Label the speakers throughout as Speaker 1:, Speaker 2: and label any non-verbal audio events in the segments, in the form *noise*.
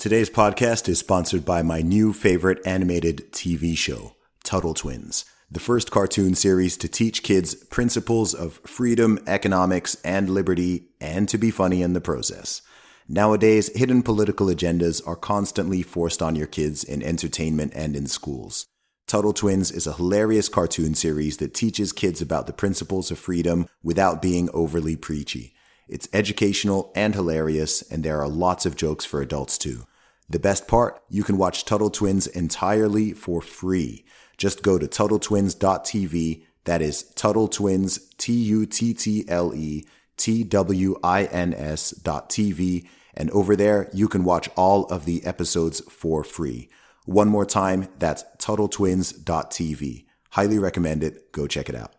Speaker 1: Today's podcast is sponsored by my new favorite animated TV show, Tuttle Twins, the first cartoon series to teach kids principles of freedom, economics, and liberty, and to be funny in the process. Nowadays, hidden political agendas are constantly forced on your kids in entertainment and in schools. Tuttle Twins is a hilarious cartoon series that teaches kids about the principles of freedom without being overly preachy. It's educational and hilarious, and there are lots of jokes for adults too. The best part, you can watch Tuttle Twins entirely for free. Just go to TuttleTwins.tv. That is Tuttle Twins, T U T T L E T W I N S TV. And over there, you can watch all of the episodes for free. One more time, that's TuttleTwins.tv. Highly recommend it. Go check it out.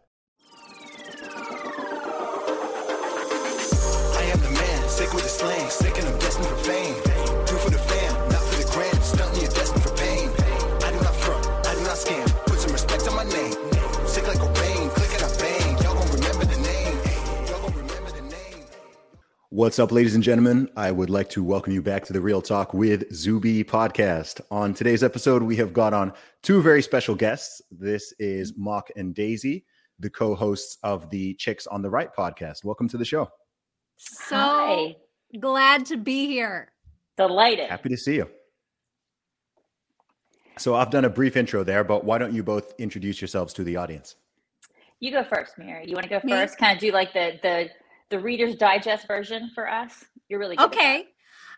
Speaker 1: What's up, ladies and gentlemen? I would like to welcome you back to the Real Talk with Zuby podcast. On today's episode, we have got on two very special guests. This is Mock and Daisy, the co hosts of the Chicks on the Right podcast. Welcome to the show.
Speaker 2: So
Speaker 3: Hi.
Speaker 2: glad to be here.
Speaker 3: Delighted.
Speaker 1: Happy to see you. So, I've done a brief intro there, but why don't you both introduce yourselves to the audience?
Speaker 3: You go first, Mary. You want to go
Speaker 2: Me?
Speaker 3: first? Kind of do like the the the Reader's Digest version for us. You're really good
Speaker 2: Okay.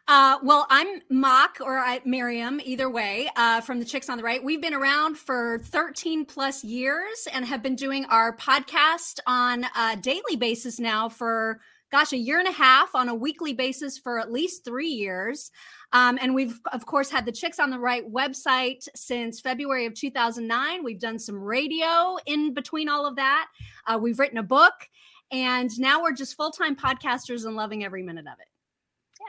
Speaker 2: Uh, well, I'm Mock or I, Miriam, either way, uh, from the Chicks on the Right. We've been around for 13 plus years and have been doing our podcast on a daily basis now for, gosh, a year and a half on a weekly basis for at least three years. Um, and we've, of course, had the Chicks on the Right website since February of 2009. We've done some radio in between all of that. Uh, we've written a book, and now we're just full time podcasters and loving every minute of it.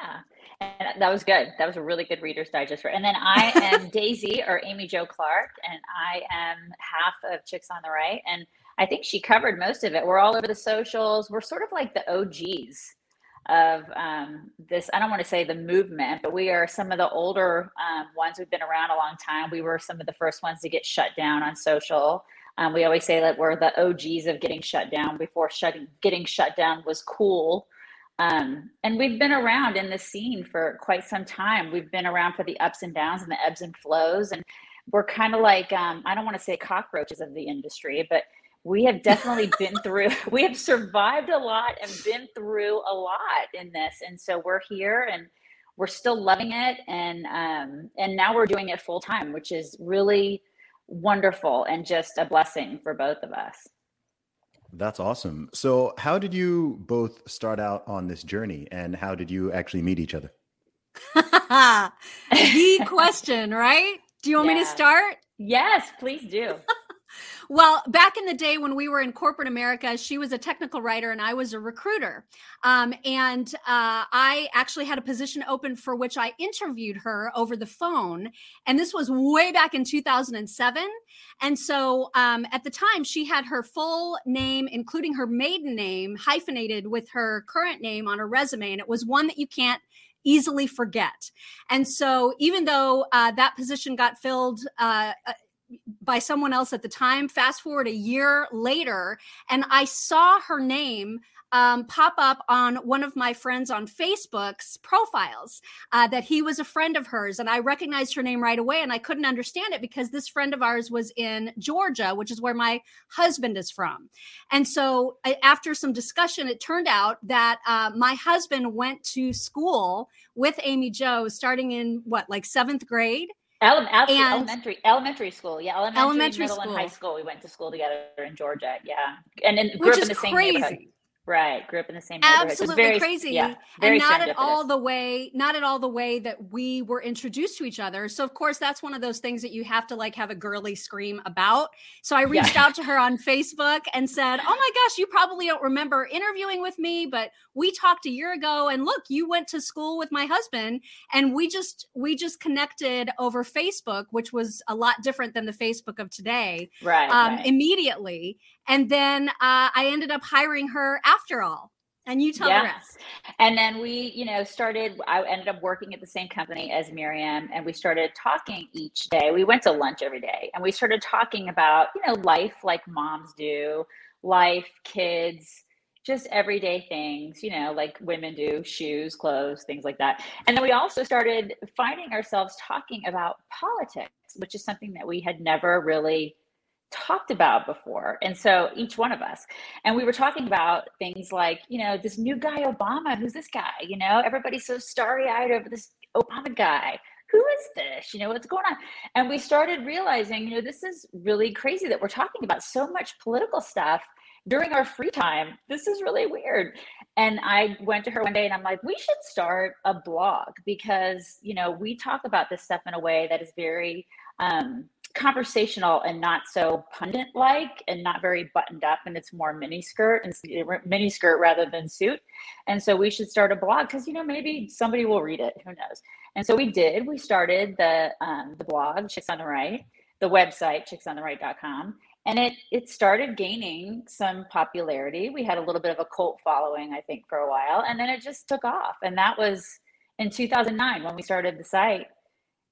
Speaker 3: Yeah. And that was good. That was a really good Reader's Digest. For, and then I am *laughs* Daisy or Amy Jo Clark, and I am half of Chicks on the Right. And I think she covered most of it. We're all over the socials. We're sort of like the OGs of um, this. I don't want to say the movement, but we are some of the older um, ones We've been around a long time. We were some of the first ones to get shut down on social. Um, we always say that we're the OGs of getting shut down before shutting getting shut down was cool. Um, and we've been around in the scene for quite some time. We've been around for the ups and downs and the ebbs and flows. And we're kind of like, um, I don't want to say cockroaches of the industry, but we have definitely *laughs* been through, *laughs* we have survived a lot and been through a lot in this. And so we're here and we're still loving it. And, um, and now we're doing it full time, which is really wonderful and just a blessing for both of us.
Speaker 1: That's awesome. So, how did you both start out on this journey and how did you actually meet each other? *laughs*
Speaker 2: the question, right? Do you want me to start?
Speaker 3: Yes, please do.
Speaker 2: Well, back in the day when we were in corporate America, she was a technical writer and I was a recruiter. Um, and uh, I actually had a position open for which I interviewed her over the phone. And this was way back in 2007. And so um, at the time, she had her full name, including her maiden name, hyphenated with her current name on her resume. And it was one that you can't easily forget. And so even though uh, that position got filled, uh, by someone else at the time. Fast forward a year later, and I saw her name um, pop up on one of my friends on Facebook's profiles uh, that he was a friend of hers. And I recognized her name right away. And I couldn't understand it because this friend of ours was in Georgia, which is where my husband is from. And so, uh, after some discussion, it turned out that uh, my husband went to school with Amy Jo starting in what, like seventh grade?
Speaker 3: Ele-
Speaker 2: And-
Speaker 3: elementary elementary school, yeah, elementary,
Speaker 2: Elementary
Speaker 3: middle, and
Speaker 2: school.
Speaker 3: high school. We went to school together in Georgia, yeah, and then grew
Speaker 2: Which
Speaker 3: up in
Speaker 2: is
Speaker 3: the same neighborhood. Right. Grew up in the same neighborhood.
Speaker 2: Absolutely
Speaker 3: very,
Speaker 2: crazy.
Speaker 3: Yeah,
Speaker 2: and not at all the way, not at all the way that we were introduced to each other. So of course that's one of those things that you have to like have a girly scream about. So I reached yeah. out to her on Facebook and said, Oh my gosh, you probably don't remember interviewing with me, but we talked a year ago and look, you went to school with my husband and we just we just connected over Facebook, which was a lot different than the Facebook of today.
Speaker 3: Right.
Speaker 2: Um,
Speaker 3: right.
Speaker 2: immediately. And then uh, I ended up hiring her after all. And you tell yeah. the rest.
Speaker 3: And then we, you know, started, I ended up working at the same company as Miriam, and we started talking each day. We went to lunch every day, and we started talking about, you know, life like moms do, life, kids, just everyday things, you know, like women do, shoes, clothes, things like that. And then we also started finding ourselves talking about politics, which is something that we had never really talked about before. And so each one of us, and we were talking about things like, you know, this new guy, Obama, who's this guy? You know, everybody's so starry eyed over this Obama guy. Who is this? You know, what's going on? And we started realizing, you know, this is really crazy that we're talking about so much political stuff during our free time. This is really weird. And I went to her one day and I'm like, we should start a blog because, you know, we talk about this stuff in a way that is very, um, conversational and not so pundit like and not very buttoned up and it's more mini skirt and mini skirt rather than suit. And so we should start a blog because you know maybe somebody will read it who knows? And so we did we started the um, the blog chicks on the right the website chicksontheright.com and it it started gaining some popularity. We had a little bit of a cult following i think for a while and then it just took off and that was in 2009 when we started the site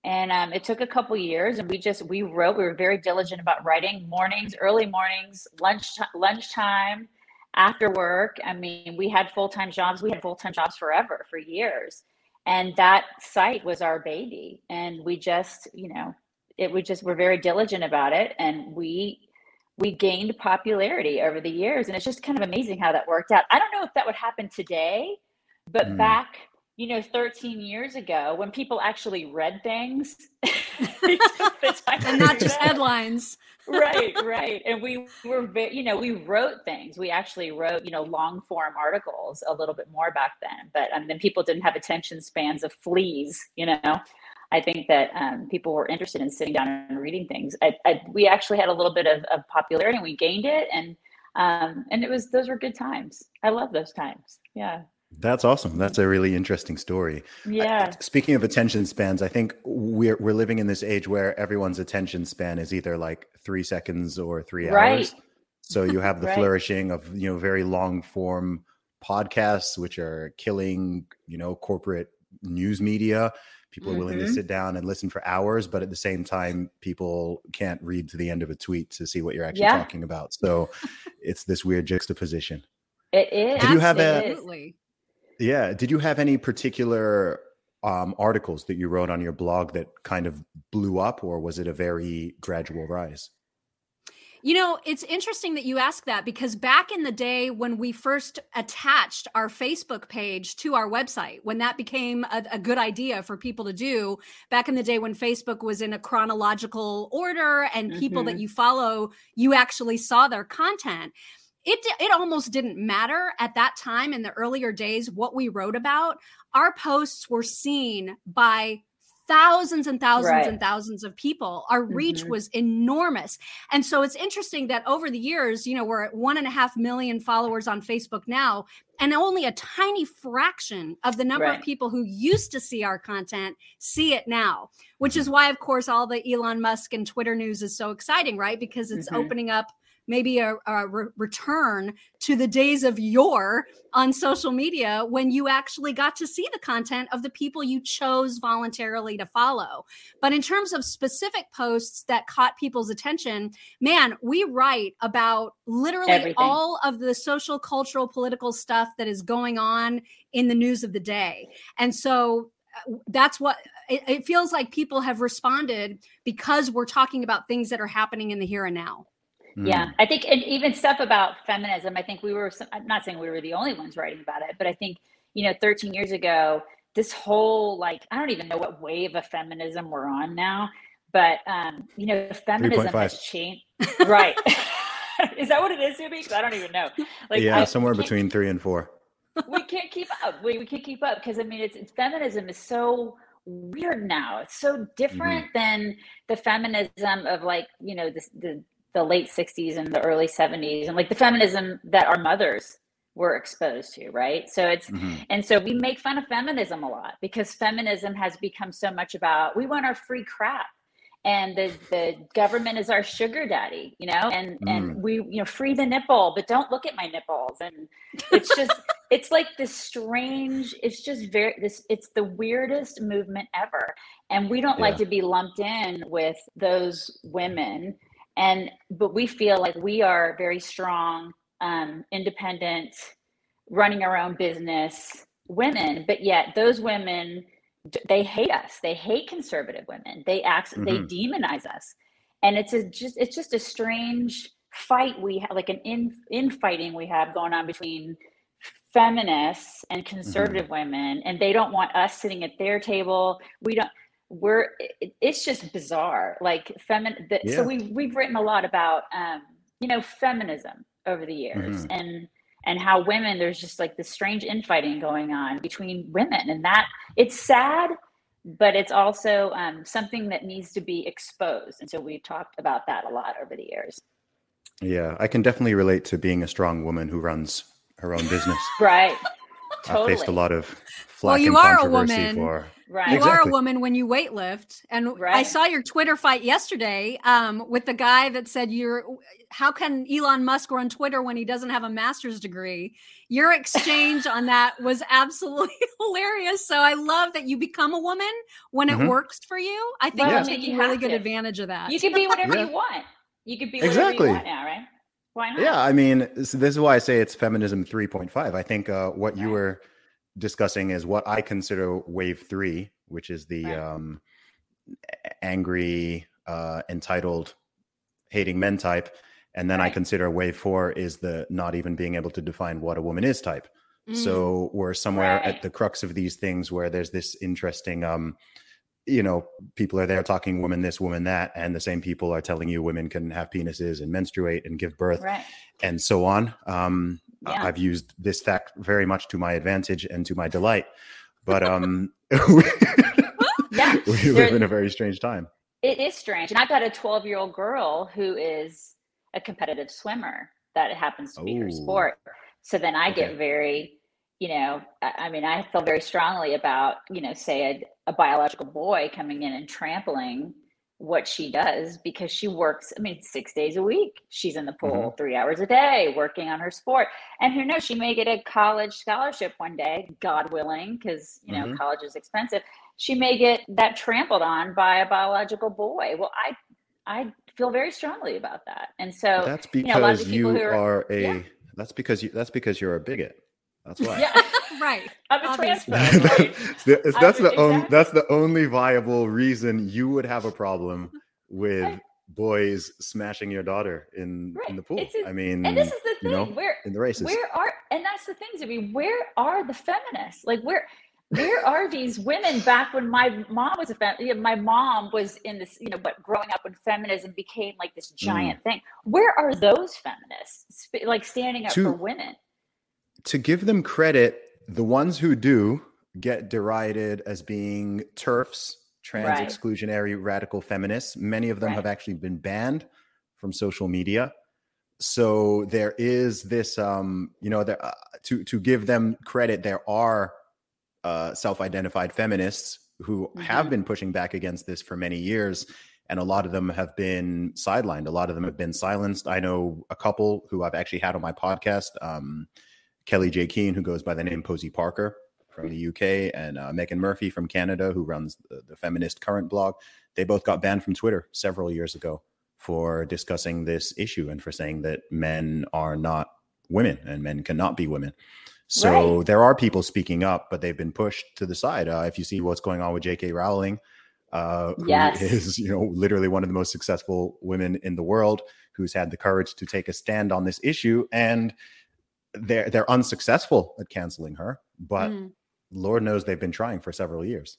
Speaker 3: and um, it took a couple years and we just we wrote we were very diligent about writing mornings early mornings lunch lunchtime after work. I mean we had full-time jobs we had full-time jobs forever for years. And that site was our baby. And we just you know it we just were very diligent about it and we we gained popularity over the years. And it's just kind of amazing how that worked out. I don't know if that would happen today but mm. back you know 13 years ago when people actually read things.
Speaker 2: And not just headlines.
Speaker 3: Right right. And we were you know we wrote things. We actually wrote you know long form articles a little bit more back then but um, then people didn't have attention spans of fleas you know? I think that um, people were interested in sitting down and reading things. I, I, we actually had a little bit of, of popularity and we gained it and um, and it was those were good times. I love those times. Yeah
Speaker 1: that's awesome. That's a really interesting story.
Speaker 3: Yeah.
Speaker 1: speaking of attention spans, I think we're we're living in this age where everyone's attention span is either like three seconds or three
Speaker 3: right.
Speaker 1: hours. So you have the *laughs*
Speaker 3: right.
Speaker 1: flourishing of you know very long form podcasts, which are killing you know corporate news media. People are mm-hmm. willing to mm-hmm. sit down and listen for hours, but at the same time, people can't read to the end of a tweet to see what you're actually yeah. talking about. So it's this weird juxtaposition.
Speaker 3: It is.
Speaker 1: Did you have a? Yeah. Did you have any particular um, articles that you wrote on your blog that kind of blew up, or was it a very gradual rise?
Speaker 2: You know, it's interesting that you ask that because back in the day when we first attached our Facebook page to our website, when that became a, a, good idea for people to do, back in the day when Facebook was in a chronological order and people mm-hmm. that you follow, you actually saw their content it it almost didn't matter at that time in the earlier days what we wrote about our posts were seen by thousands and thousands right. and thousands of people our reach mm-hmm. was enormous and so it's interesting that over the years you know we're at one and a half million followers on facebook now and only a tiny fraction of the number right. of people who used to see our content see it now which is mm-hmm. why of course all the elon musk and twitter news is so exciting right because it's mm-hmm. opening up maybe a, a re- return to the days of yore on social media when you actually got to see the content of the people you chose voluntarily to follow. But in terms of specific posts that caught people's attention, man, we write about literally Everything. all of the social, cultural, political stuff that is going on in the news of the day. And so uh, that's what it, it, feels like people have responded because we're talking about things that are happening in the here and now.
Speaker 3: Mm. Yeah, I think, and even stuff about feminism. I think we were. I'm not saying we were the only ones writing about it, but I think you know, 13 years ago, this whole like I don't even know what wave of feminism we're on now, but um, you know, feminism has changed. right. *laughs* is that what it is? Because I don't even know.
Speaker 1: Like, yeah, I somewhere between three and four.
Speaker 3: we can't keep up. We, we can't keep up because I mean, it's, it's feminism is so weird now. It's so different mm-hmm. than the feminism of like you know the, the the late '60s and the early '70s, and like the feminism that our mothers were exposed to, right? So it's mm-hmm. and so we make fun of feminism a lot because feminism has become so much about we want our free crap and the the government is our sugar daddy, you know, and mm. and we you know free the nipple, but don't look at my nipples, and it's just *laughs* it's like this strange. It's just very this. It's the weirdest movement ever, and we don't yeah. like to be lumped in with those women, and but we feel like we are very strong, um, independent, running our own business women, but yet those women they hate us. They hate conservative women. They act. Mm-hmm. They demonize us, and it's a just it's just a strange fight we have, like an in infighting we have going on between feminists and mm-hmm. conservative mm-hmm. women, and they don't want us sitting at their table. We don't. We're. It, it's just bizarre. Like femin. yeah. So we we've written a lot about um, you know feminism over the years, mm-hmm. and and how women there's just like this strange infighting going on between women and that it's sad but it's also um, something that needs to be exposed and so we've talked about that a lot over the years
Speaker 1: yeah i can definitely relate to being a strong woman who runs her own business *laughs*
Speaker 3: right
Speaker 1: totally. i faced a lot of
Speaker 2: flack well you are a woman
Speaker 1: for
Speaker 2: Right. You exactly. are a woman when you weight lift. And right. I saw your Twitter fight yesterday um, with the guy that said you're how can Elon Musk run Twitter when he doesn't have a master's degree? Your exchange on that *laughs* was absolutely *laughs* hilarious. So I love that you become a woman when it mm-hmm. works for you. I think well, you're taking really good to. advantage of that.
Speaker 3: You can be whatever yeah. you want. You could be whatever exactly. you want now, right? Why not?
Speaker 1: Yeah, I mean, this is why I say it's feminism 3.5. I think uh, what you were discussing is what I consider wave three, which is the right. um, angry, uh, entitled, hating men type. And then right. I consider wave four is the not even being able to define what a woman is type. Mm. So we're somewhere right. at the crux of these things where there's this interesting, um, you know, people are there talking woman this, woman that, and the same people are telling you women can have penises and menstruate and give birth and so on. Um, yeah. I've used this fact very much to my advantage and to my delight. But *laughs* um, we, yeah, *laughs* we live in a very strange time.
Speaker 3: It is strange, and I've got a 12 year old girl who is a competitive swimmer. That happens to be her sport. So then I okay. get very, you know, I, I, mean, I feel very strongly about, you know, say a, a biological boy coming in and trampling what she does because she works, I mean, six days a week. She's in the pool mm-hmm. three hours a day working on her sport. And who knows, she may get a college scholarship one day, God willing, because, you know, mm-hmm. college is expensive. She may get that trampled on by a biological boy. Well, I, I feel very strongly about that. And so
Speaker 1: that's because you, know, you are, are, a, yeah. that's because you, that's because you're a bigot. That's why.
Speaker 3: Yeah. *laughs* right. I'm a transplant. Right? that's, *laughs*
Speaker 1: that's the only that's the only viable reason you would have a problem *laughs* with right. boys smashing your daughter in right. in the pool. A, I mean,
Speaker 3: and this is the thing.
Speaker 1: You know,
Speaker 3: where
Speaker 1: in the races,
Speaker 3: where are and that's the thing, Zippy. Where are the feminists? Like where where are these women back when my mom was a fem- you know, my mom was in this you know but growing up when feminism became like this giant mm. thing where are those feminists like standing up to, for women
Speaker 1: to give them credit, the ones who do get derided as being TERFs, trans right. exclusionary radical feminists. Many of them right. have actually been banned from social media. So there is this, um, you know, there, uh, to to give them credit, there are uh, self-identified feminists who mm-hmm. have been pushing back against this for many years, and a lot of them have been sidelined. A lot of them have been silenced. I know a couple who I've actually had on my podcast. Um, Kellie-Jay Keen, who goes by the name Posie Parker from the UK, and uh, Meghan Murphy from Canada, who runs the, the Feminist Current blog. They both got banned from Twitter several years ago for discussing this issue and for saying that men are not women and men cannot be women. So right. there are people speaking up, but they've been pushed to the side. Uh, if you see what's going on with J.K. Rowling, uh, who yes. is you know literally one of the most successful women in the world, who's had the courage to take a stand on this issue, and they're they're unsuccessful at canceling her, but mm. Lord knows they've been trying for several years.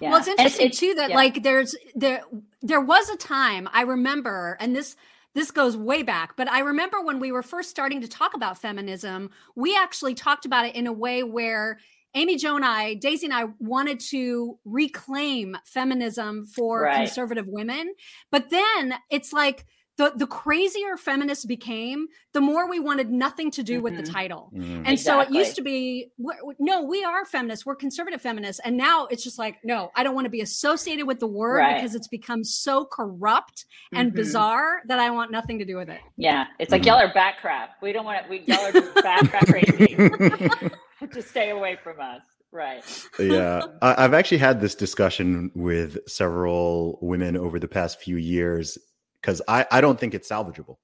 Speaker 2: Yeah. Well, it's interesting it's, too that yeah. like there's there there was a time I remember, and this this goes way back, but I remember when we were first starting to talk about feminism, we actually talked about it in a way where Amy Jo and I, Daisy and I wanted to reclaim feminism for
Speaker 3: Right.
Speaker 2: conservative women. But then it's like the, the crazier feminists became, the more we wanted nothing to do with the
Speaker 3: Mhm.
Speaker 2: title.
Speaker 1: Mhm.
Speaker 2: And so it used to be, we're, no, we are feminists. We're conservative feminists. And now it's just like, no, I don't want to be associated with the word
Speaker 3: Right.
Speaker 2: because it's become so corrupt and
Speaker 3: Mhm.
Speaker 2: bizarre that I want nothing to do with it.
Speaker 3: Yeah, it's like
Speaker 1: Mhm.
Speaker 3: y'all are back crap. We don't want to. We y'all are just back crap crazy. *laughs* *laughs* just stay away from us. Right.
Speaker 1: yeah *laughs* I, i've actually had this discussion with several women over the past few years because I, I don't think it's salvageable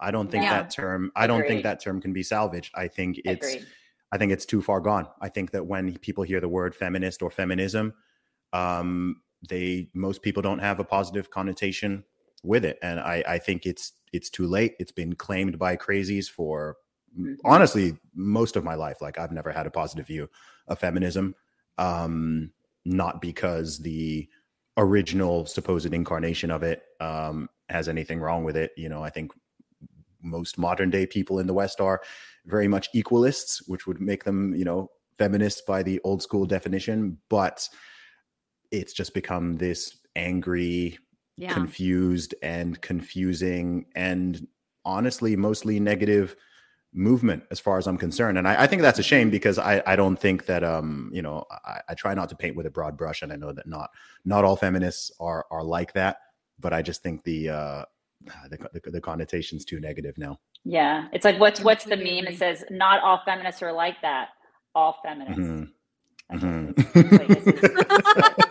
Speaker 1: i don't think
Speaker 2: Yeah.
Speaker 1: that term i don't
Speaker 3: Agreed.
Speaker 1: think that term can be salvaged i think it's
Speaker 3: Agreed.
Speaker 1: i think it's too far gone i think that when people hear the word feminist or feminism um they most people don't have a positive connotation with it and i i think it's it's too late it's been claimed by crazies for
Speaker 3: Mhm.
Speaker 1: honestly most of my life like i've never had a positive view of feminism um not because the original supposed incarnation of it um has anything wrong with it you know i think most modern day people in the west are very much equalists which would make them you know feminists by the old school definition but it's just become this angry
Speaker 2: Yeah.
Speaker 1: confused and confusing and honestly mostly negative movement as far as I'm concerned. And I, I think that's a shame because I, I don't think that um, you know, I, I try not to paint with a broad brush and I know that not not all feminists are are like that, but I just think the uh the, the, the connotation's too negative now.
Speaker 3: Yeah, it's like what's what's the meme? It says not all feminists are like that. All feminists.
Speaker 1: Mhm.
Speaker 3: That's *laughs*
Speaker 1: Mhm.
Speaker 3: what it's- it's like, this is-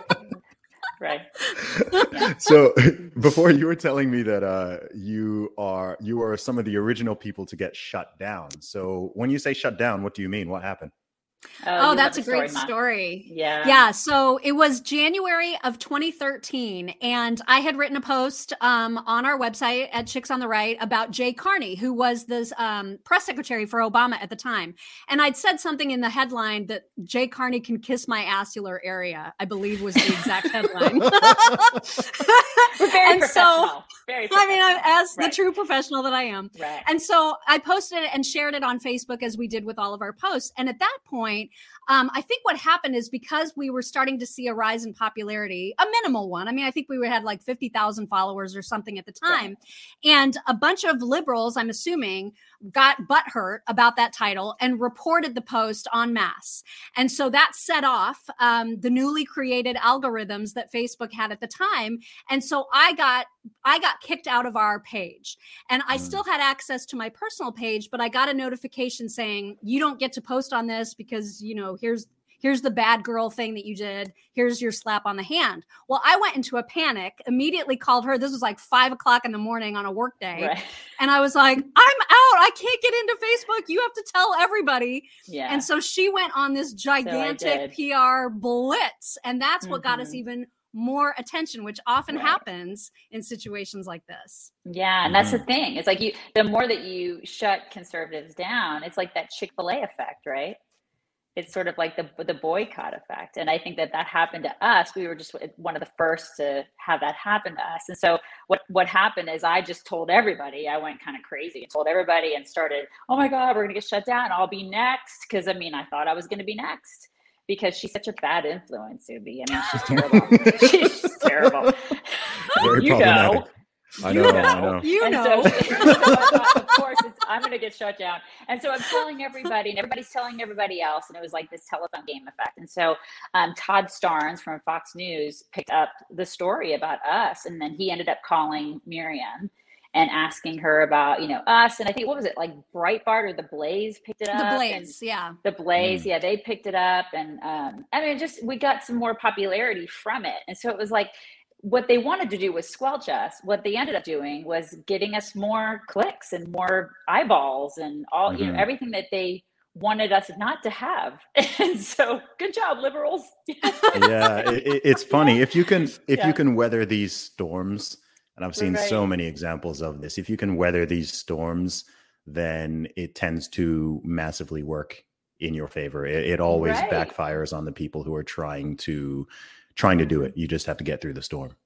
Speaker 3: *laughs*
Speaker 1: So *laughs* before you were telling me that uh you are you are some of the original people to get shut down. So when you say shut down, what do you mean? What happened?
Speaker 2: Oh,
Speaker 3: you
Speaker 2: that's a great story.
Speaker 3: Yeah.
Speaker 2: Yeah, so it was January of 2013, and I had written a post um, on our website at Chicks on the Right about Jay Carney, who was the um, press secretary for Obama at the time. And I'd said something in the headline that Jay Carney can kiss my assular area, I believe was the exact headline. *laughs*
Speaker 3: Very
Speaker 2: And so-
Speaker 3: professional. very
Speaker 2: I mean, as the true professional that I am.
Speaker 3: Right.
Speaker 2: And so I posted it and shared it on Facebook as we did with all of our posts. And at that point, um, I think what happened is because we were starting to see a rise in popularity, a minimal one. I mean, I think we had like 50,000 followers or something at the time. And a bunch of liberals, I'm assuming, got butthurt about that title and reported the post en masse. And so that set off um, the newly created algorithms that Facebook had at the time. And so I got I got kicked out of our page. And I
Speaker 1: Mm.
Speaker 2: still had access to my personal page, but I got a notification saying, you don't get to post on this because, you know, here's here's the bad girl thing that you did. Here's your slap on the hand. Well, I went into a panic, immediately called her. This was like five o'clock in the morning on a work day.
Speaker 3: Right.
Speaker 2: And I was like, I'm out. I can't get into Facebook. You have to tell everybody.
Speaker 3: Yeah.
Speaker 2: And so she went on this gigantic
Speaker 3: did.
Speaker 2: PR blitz. And that's what got us
Speaker 3: Mhm.
Speaker 2: even more attention, which often
Speaker 3: Right.
Speaker 2: happens in situations like this.
Speaker 3: Yeah, and that's
Speaker 1: Mm-hmm.
Speaker 3: the thing. It's like you the more that you shut conservatives down, it's like that Chick-fil-A effect, right? It's sort of like the the boycott effect. And I think that that happened to us. We were just one of the first to have that happen to us. And so what what happened is I just told everybody, I went kind of crazy and told everybody and started, "Oh my god, we're going to get shut down. I'll be next." Cuz I mean, I thought I was going to be next because she's such a bad influence, Zuby. I mean, she's *laughs* terrible. she's terrible.
Speaker 1: Very
Speaker 3: you know.
Speaker 1: I
Speaker 3: You
Speaker 1: know, I
Speaker 3: know.
Speaker 1: know.
Speaker 2: You know.
Speaker 3: So, so I thought, *laughs* of course, it's, I'm going to get shut down. And so I'm telling everybody, and everybody's telling everybody else. And it was like this telephone game effect. And so um, Todd Starnes from Fox News picked up the story about us. And then he ended up calling Miriam and asking her about, you know, us. And I think, what was it, like Breitbart or The Blaze picked it up?
Speaker 2: the Blaze, yeah.
Speaker 3: the blaze
Speaker 1: Mm.
Speaker 3: yeah they picked it up and um i mean just we got some more popularity from it and so it was like what they wanted to do was squelch us what they ended up doing was getting us more clicks and more eyeballs and all you
Speaker 1: Mhm.
Speaker 3: know everything that they wanted us not to have *laughs* and so good job liberals
Speaker 1: yeah, it, it- it's *laughs* funny if you can if
Speaker 3: Yeah.
Speaker 1: you can weather these storms, and I've seen so many examples of this. If you can weather these storms, then it tends to massively work in your favor. It, it always
Speaker 3: Right.
Speaker 1: backfires on the people who are trying to trying to do it. You just have to get through the storm.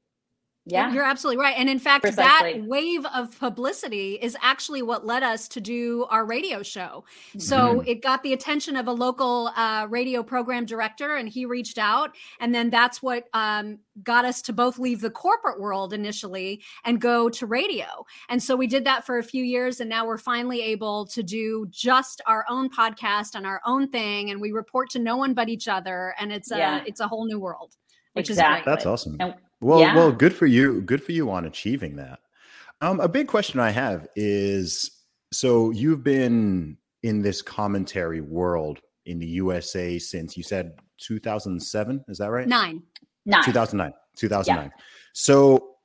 Speaker 3: Yeah.
Speaker 2: You're absolutely right. And in fact,
Speaker 3: Precisely.
Speaker 2: that wave of publicity is actually what led us to do our radio show. So
Speaker 1: Mhm.
Speaker 2: it got the attention of a local uh, radio program director, and he reached out. And then that's what um, got us to both leave the corporate world initially and go to radio. And so we did that for a few years. And now we're finally able to do just our own podcast and our own thing. And we report to no one but each other. And it's a,
Speaker 3: Yeah.
Speaker 2: it's a whole new world, which
Speaker 3: Exactly.
Speaker 2: is great.
Speaker 1: That's awesome.
Speaker 3: And-
Speaker 1: Well,
Speaker 3: yeah.
Speaker 1: well, good for you. Good for you on achieving that. Um, a big question I have is: so you've been in this commentary world in the USA since you said 2007. Is that right?
Speaker 2: Nine.
Speaker 3: Nine.
Speaker 1: 2009. 2009. So,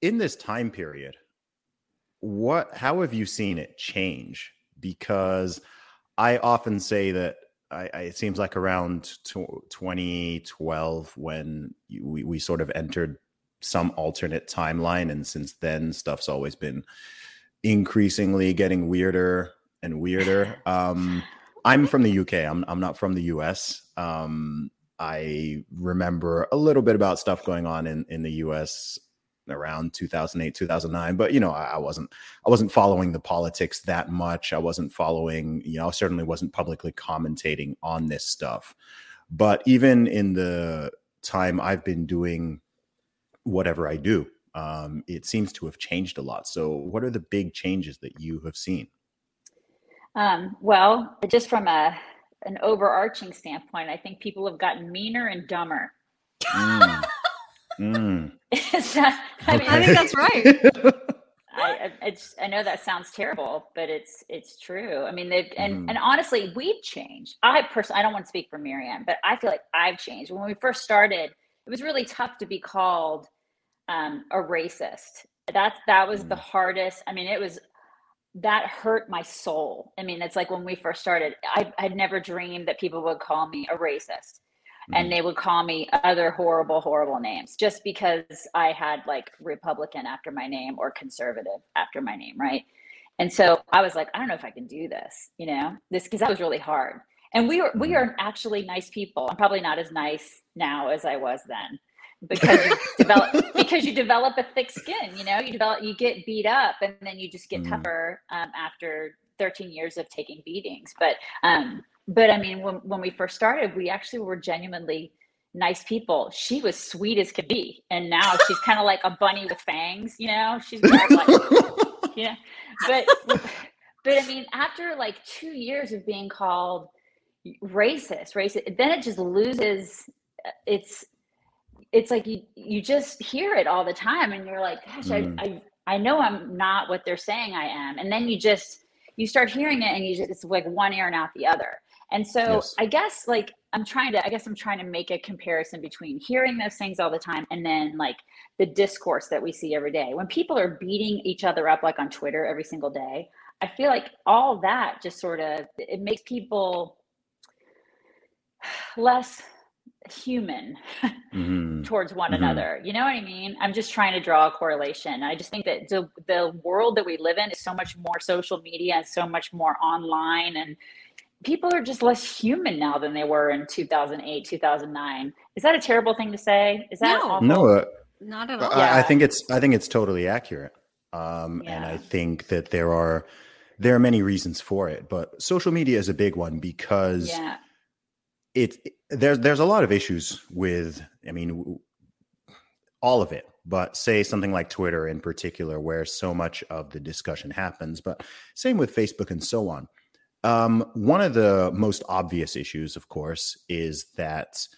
Speaker 1: in this time period, what? How have you seen it change? Because I often say that I, I, it seems like around tw 2012 when you, we, we sort of entered some alternate timeline. And since then, stuff's always been increasingly getting weirder and weirder. *laughs* Um, I'm from the UK. I'm, I'm not from the US. Um, I remember a little bit about stuff going on in, in the US around 2008 2009 but you know I, I wasn't i wasn't following the politics that much i wasn't following you know I certainly wasn't publicly commentating on this stuff but even in the time i've been doing whatever i do um, it seems to have changed a lot so what are the big changes that you have seen
Speaker 3: Um, well, just from a an overarching standpoint, I think people have gotten meaner and dumber.
Speaker 1: Mm. Mm. *laughs*
Speaker 3: Is that- I mean,
Speaker 2: I think that's right. *laughs*
Speaker 3: I, I- it's, I know that sounds terrible, but it's it's true. I mean, they've and
Speaker 1: Mhm.
Speaker 3: and honestly, we've changed. I personally, I don't want to speak for Miriam, but I feel like I've changed. When we first started, it was really tough to be called um, a racist. That's that was the
Speaker 1: Mm.
Speaker 3: hardest. I mean, it was that hurt my soul. I mean, it's like when we first started, I I'd never dreamed that people would call me a racist and
Speaker 1: Mhm.
Speaker 3: they would call me other horrible horrible names just because i had like republican after my name or conservative after my name right and so i was like i don't know if i can do this you know this because that was really hard and we are we
Speaker 1: Mhm.
Speaker 3: are actually nice people i'm probably not as nice now as i was then because you develop *laughs* because you develop a thick skin you know you develop you get beat up and then you just get
Speaker 1: Mhm.
Speaker 3: tougher um, after 13 years of taking beatings but um but I mean, when, when we first started, we actually were genuinely nice people. She was sweet as could be. And now she's kind of like a bunny with fangs, you know? She's like, *laughs* yeah. But, but I mean, after like two years of being called racist, racist, then it just loses uh, its, it's like you, you just hear it all the time and you're like, gosh,
Speaker 1: Mm.
Speaker 3: I, I, I know I'm not what they're saying I am. And then you just, you start hearing it and you just, it's like one ear and out the other. And so
Speaker 1: Yes.
Speaker 3: I guess like I'm trying to I guess I'm trying to make a comparison between hearing those things all the time and then like the discourse that we see every day. When people are beating each other up like on Twitter every single day, I feel like all that just sort of it makes people *sighs* less human *laughs*
Speaker 1: Mhm.
Speaker 3: towards one
Speaker 1: Mhm.
Speaker 3: another. You know what I mean? I'm just trying to draw a correlation. I just think that the the world that we live in is so much more social media and so much more online and people are just less human now than they were in 2008, 2009. Is that a terrible thing to say? Is that
Speaker 2: No.
Speaker 3: awful?
Speaker 1: no uh,
Speaker 2: Not at all.
Speaker 1: I, I think it's I think it's totally accurate. Um, and I think that there are there are many reasons for it, but social media is a big one because
Speaker 3: Yeah.
Speaker 1: it there's there's a lot of issues with I mean w- all of it, but say something like Twitter in particular, where so much of the discussion happens. But same with Facebook and so on. Um, one of the most obvious issues, of course, is that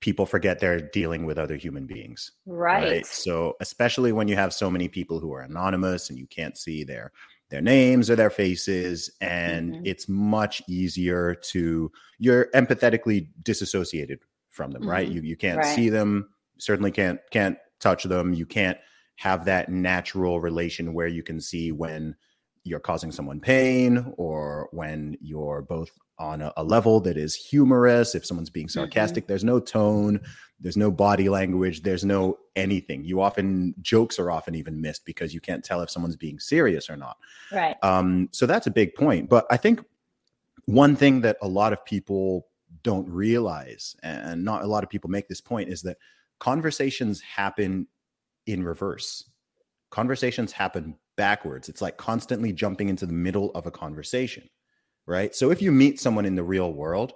Speaker 1: people forget they're dealing with other human beings.
Speaker 3: Right.
Speaker 1: So especially when you have so many people who are anonymous and you can't see their their names or their faces, and
Speaker 3: Mhm.
Speaker 1: it's much easier to you're empathetically disassociated from them, right?
Speaker 2: Mhm.
Speaker 1: You you can't
Speaker 3: Right.
Speaker 1: see them, certainly can't can't touch them. You can't have that natural relation where you can see when you're causing someone pain or when you're both on a, a level that is humorous. If someone's being sarcastic, there's no tone, there's no body language, there's no anything. You often, jokes are often even missed because you can't tell if someone's being serious or not.
Speaker 3: Right.
Speaker 1: Um, so that's a big point. But I think one thing that a lot of people don't realize, and not a lot of people make this point, is that conversations happen in reverse. Conversations happen backwards. It's like constantly jumping into the middle of a conversation, right? So if you meet someone in the real world,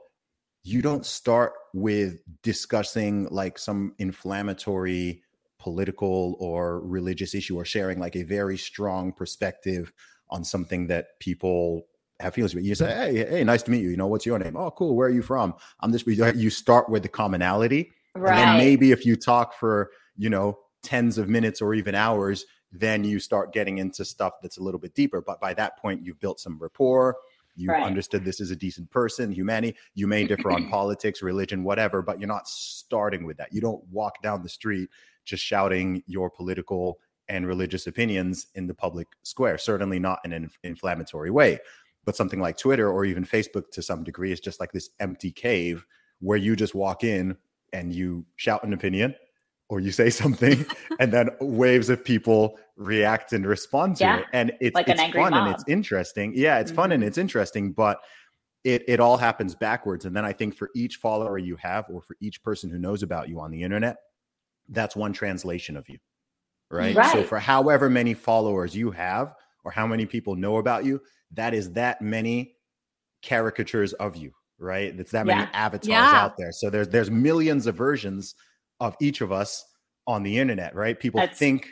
Speaker 1: you don't start with discussing like some inflammatory political or religious issue or sharing like a very strong perspective on something that people have feelings with. You say, "Hey, hey, nice to meet you. You know, what's your name? Oh, cool. Where are you from? I'm this." You start with the commonality, right. and then maybe if you talk for you know tens of minutes or even hours, then you start getting into stuff that's a little bit deeper. But by that point, you've built some rapport. You right. understood this is a decent person, humanity. You may differ on *clears throat* politics, religion, whatever, but you're not starting with that. You don't walk down the street just shouting your political and religious opinions in the public square. Certainly not in an inflammatory way. But something like Twitter or even Facebook to some degree is just like this empty cave where you just walk in and you shout an opinion or you say something *laughs* and then waves of people react and respond to yeah, it and it's, like it's fun mob. and it's interesting yeah it's mm-hmm. fun and mm-hmm. it's interesting but it, it all happens backwards and then i think for each follower you have or for each person who knows about you on the internet that's one translation of you right? right so for however many followers you have or how many people know about you that is that many caricatures of you right it's that many yeah. avatars yeah. out there so there's there's millions of versions of each of us on the internet, right? People That's think,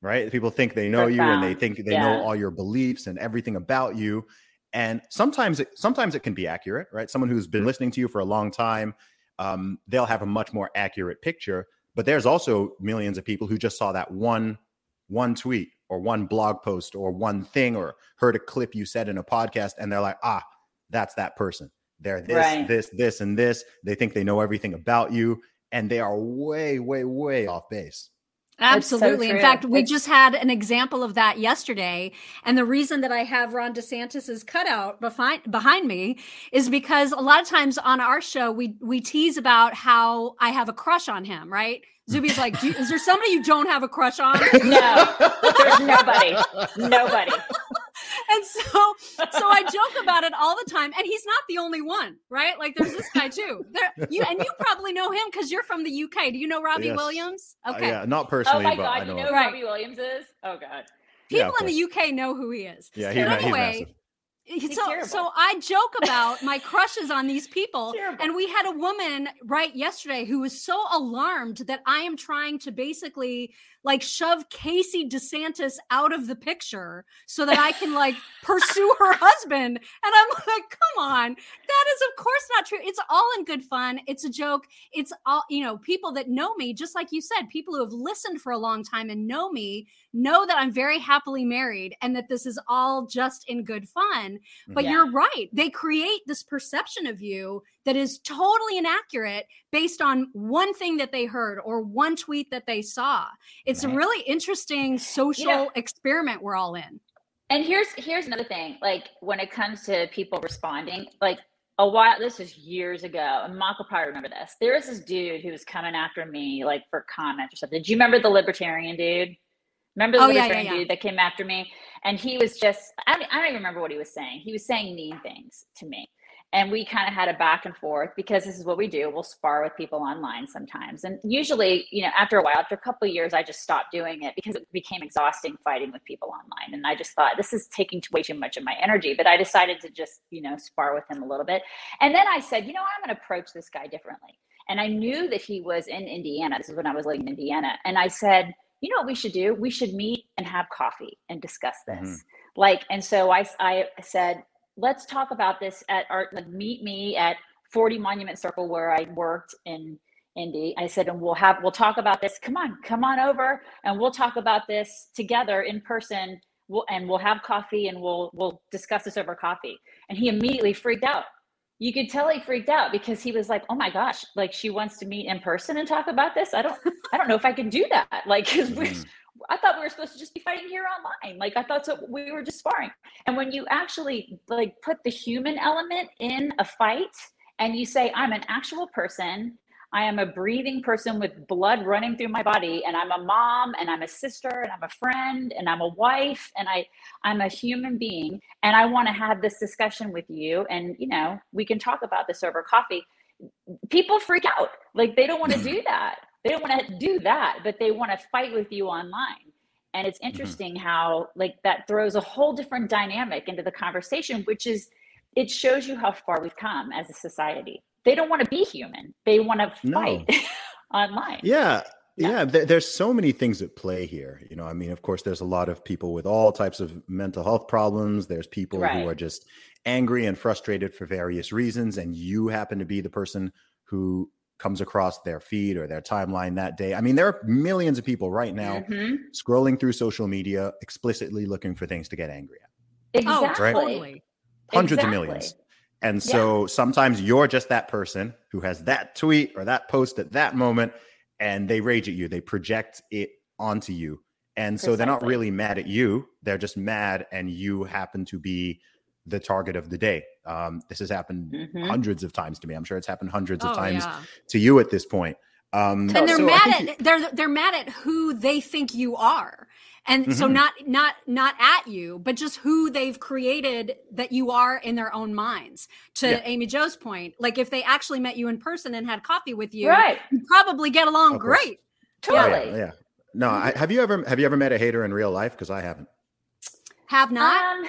Speaker 1: right? People think they know profound. you and they think they yeah. know all your beliefs and everything about you. And sometimes it, sometimes it can be accurate, right? Someone who's been listening to you for a long time, um, they'll have a much more accurate picture. But there's also millions of people who just saw that one one tweet or one blog post or one thing or heard a clip you said in a podcast and they're like, ah, that's that person. They're this, right. this, this, and this. They think they know everything about you and they are way, way, way off base.
Speaker 2: Absolutely. So In fact, we it's- just had an example of that yesterday. And the reason that I have Ron DeSantis's cutout behind behind me is because a lot of times on our show we we tease about how I have a crush on him, right? Zuby's like, is there somebody you don't have a crush on? *laughs*
Speaker 3: No, there's nobody. Nobody
Speaker 2: and so so I joke about it all the time. And he's not the only one, right? Like there's this guy too. There you and you probably know him because you're from the UK. Do you know Robbie yes. Williams?
Speaker 1: Uh, okay. Uh, yeah, not personally.
Speaker 3: Oh my god, you know who right. Robbie Williams is? Oh god.
Speaker 2: People yeah, in the UK know who he is.
Speaker 1: Yeah, he's, anyway,
Speaker 2: he's so so I joke about my crushes on these people and we had a woman right yesterday who was so alarmed that I am trying to basically like shove Casey DeSantis out of the picture so that I can like pursue her *laughs* husband. And I'm like, come on. That is, of course, not true. It's all in good fun. It's a joke. It's all, you know, people that know me, just like you said, people who have listened for a long time and know me know that I'm very happily married and that this is all just in good fun. But yeah. you're right. They create this perception of you that is totally inaccurate based on one thing that they heard or one tweet that they saw. It's right. a really interesting social you know, experiment we're all in.
Speaker 3: And here's here's another thing. Like when it comes to people responding, like a while this is years ago, and Mock will probably remember this. There was this dude who was coming after me like for comments or something. Do you remember the libertarian dude? Remember the oh, libertarian yeah, yeah, yeah. dude that came after me? And he was just, I don't, I don't even remember what he was saying. He was saying mean things to me and we kind of had a back and forth because this is what we do we'll spar with people online sometimes. And usually you know after a while after a couple of years i just stopped doing it because it became exhausting fighting with people online. And i just thought this is taking way too much of my energy but i decided to just you know spar with him a little bit. And then i said you know i'm going to approach this guy differently. And i knew that he was in indiana. This is when i was living in indiana. And i said you know what we should do? We should meet and have coffee and discuss this. Mm-hmm. like and so i i said let's talk about this at art like meet me at 40 monument circle where i worked in indy i said and we'll have we'll talk about this. Come on come on over and we'll talk about this together in person. We'll, and we'll have coffee and we'll we'll discuss this over coffee. And he immediately freaked out. You could tell he freaked out because he was like oh my gosh like she wants to meet in person and talk about this? I don't i don't know if i can do that. Like *laughs* because. I thought we were supposed to just be fighting here online. Like I thought so we were just sparring. And when you actually like put the human element in a fight and you say, I'm an actual person, I am a breathing person with blood running through my body, and I'm a mom, and I'm a sister, and I'm a friend, and I'm a wife, and I I'm a human being, and I want to have this discussion with you, and you know, we can talk about this over coffee. People freak out. Like they don't want to *laughs* do that They don't want to do that, but they want to fight with you online. And it's mm-hmm. interesting mm-hmm. how like that throws a whole different dynamic into the conversation, which is it shows you how far we've come as a society. They don't want to be human. They want to fight no. *laughs* online.
Speaker 1: Yeah. Yeah, yeah there, there's so many things at play here. You know, I mean, of course, there's a lot of people with all types of mental health problems. There's people right. who are just angry and frustrated for various reasons, and you happen to be the person who comes across their feed or their timeline that day. I mean, there are millions of people right now mm-hmm. scrolling through social media explicitly looking for things to get angry
Speaker 3: at. Exactly.
Speaker 1: Right? Hundreds exactly. of millions. And so yeah. sometimes you're just that person who has that tweet or that post at that moment and they rage at you. They project it onto you. And so Precisely. they're not really mad at you. They're just mad and you happen to be the target of the day. Um, this has happened mm-hmm. hundreds of times to me. I'm sure it's happened hundreds of oh, times yeah. to you at this point. Um,
Speaker 2: and they're so mad at they're they're mad at who they think you are, and mm-hmm. so not not not at you, but just who they've created that you are in their own minds. To yeah. Amy Jo's point, like if they actually met you in person and had coffee with you,
Speaker 3: right,
Speaker 2: you probably get along great.
Speaker 3: Totally.
Speaker 1: Yeah, yeah. No, I, have you ever have you ever met a hater in real life? Because I haven't.
Speaker 2: Have not. Um,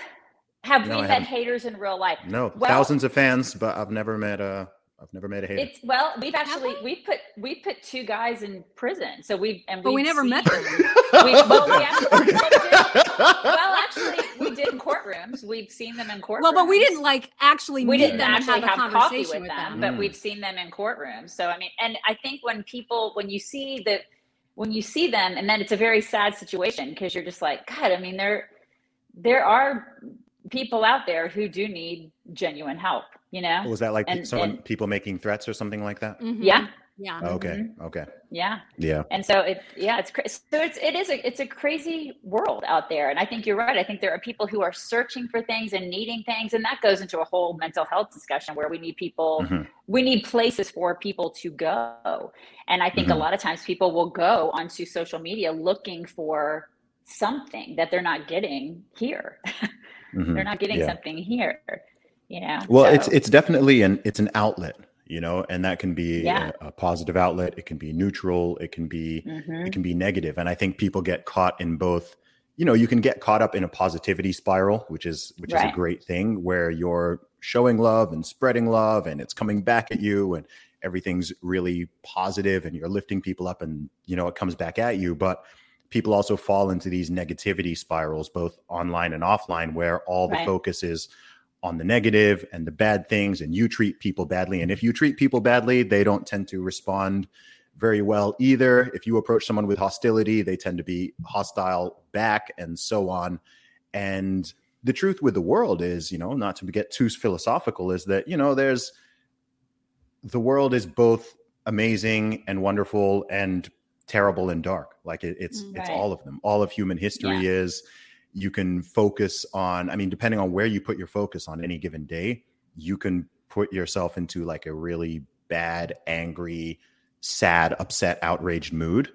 Speaker 3: have no, we met haters in real life?
Speaker 1: No, well, thousands of fans, but I've never met a. I've never met a hater.
Speaker 3: It's well, we've actually we put we put two guys in prison, so we and
Speaker 2: but we never met them. *laughs*
Speaker 3: we, well, we *laughs* actually, well, actually, we did in courtrooms. We've seen them in courtrooms.
Speaker 2: Well, but we didn't like actually
Speaker 3: we didn't
Speaker 2: them
Speaker 3: actually
Speaker 2: have,
Speaker 3: have
Speaker 2: coffee
Speaker 3: with, with them, them, but mm. we've seen them in courtrooms. So I mean, and I think when people when you see that when you see them, and then it's a very sad situation because you're just like, God, I mean, there there are people out there who do need genuine help you know?
Speaker 1: Was that like and, someone and, people making threats or something like that?
Speaker 3: Mm-hmm. yeah.
Speaker 2: Yeah.
Speaker 1: Oh, okay. Mm-hmm. okay.
Speaker 3: Yeah.
Speaker 1: Yeah.
Speaker 3: And so it yeah it's crazy so it's it is a it's a crazy world out there. And i think you're right. I think there are people who are searching for things and needing things. And that goes into a whole mental health discussion where we need people mm-hmm. we need places for people to go. And i think a mm-hmm. lot of times people will go onto social media looking for something that they're not getting here *laughs* Mm-hmm. They're not getting yeah. something here, you know.
Speaker 1: Well, so. it's it's definitely an it's an outlet, you know, and that can be yeah. a, a, positive outlet. It can be neutral. It can be mm-hmm. it can be negative, and I think people get caught in both. You know, you can get caught up in a positivity spiral, which is which right. is a great thing, where you're showing love and spreading love, and it's coming back at you, and everything's really positive, and you're lifting people up, and you know it comes back at you, but people also fall into these negativity spirals, both online and offline, where all the right. focus is on the negative and the bad things, and you treat people badly. And if you treat people badly, they don't tend to respond very well either. If you approach someone with hostility, they tend to be hostile back, and so on. And the truth with the world is, you know, not to get too philosophical, is that, you know, there's the world is both amazing and wonderful and terrible and dark. Like it, it's right. it's all of them. All of human history yeah. is. You can focus on. I mean, depending on where you put your focus on any given day, you can put yourself into like a really bad, angry, sad, upset, outraged mood.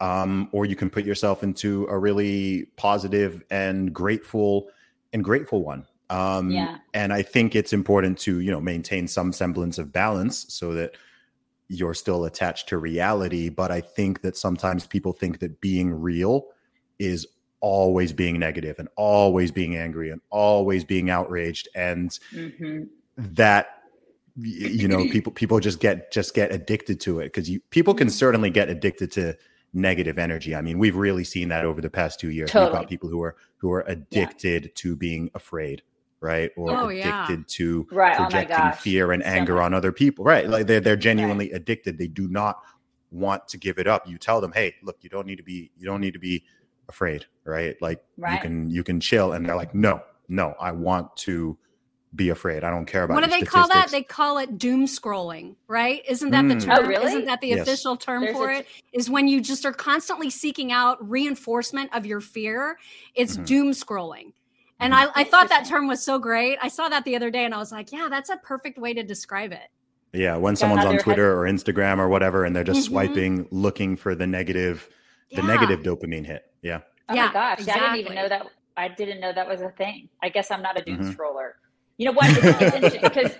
Speaker 1: Um, or you can put yourself into a really positive and grateful and grateful one. Um, yeah. And I think it's important to you know maintain some semblance of balance so that you're still attached to reality. But I think that sometimes people think that being real is always being negative and always being angry and always being outraged. And mm-hmm. that you know *laughs* people people just get just get addicted to it because you people can mm-hmm. certainly get addicted to negative energy. I mean, we've really seen that over the past two years. Totally. We've got people who are who are addicted yeah. to being afraid right? Or oh, addicted yeah. to
Speaker 3: right.
Speaker 1: Oh projecting
Speaker 3: oh
Speaker 1: fear and anger on other people, right? Like they're they're genuinely right. addicted. They do not want to give it up. You tell them, hey, look, you don't need to be you don't need to be afraid, right? Like right. you can you can chill, and they're like, no, no, I want to be afraid. I don't care about.
Speaker 2: What do they call that? They call it doom scrolling, right? Isn't that mm. the term?
Speaker 3: Oh, really?
Speaker 2: Isn't that the yes. official term There's for it? Is when you just are constantly seeking out reinforcement of your fear. It's mm-hmm. doom scrolling. And I, I thought that term was so great. I saw that the other day and I was like, yeah, that's a perfect way to describe it.
Speaker 1: Yeah, when someone's on Twitter or Instagram or whatever, and they're just mm-hmm. swiping, looking for the negative, the negative dopamine hit. Yeah.
Speaker 3: Oh yeah, my gosh, exactly. I didn't even know that. I didn't know that was a thing. I guess I'm not a doom mm-hmm. scroller. You know what? It's, *laughs* it's interesting because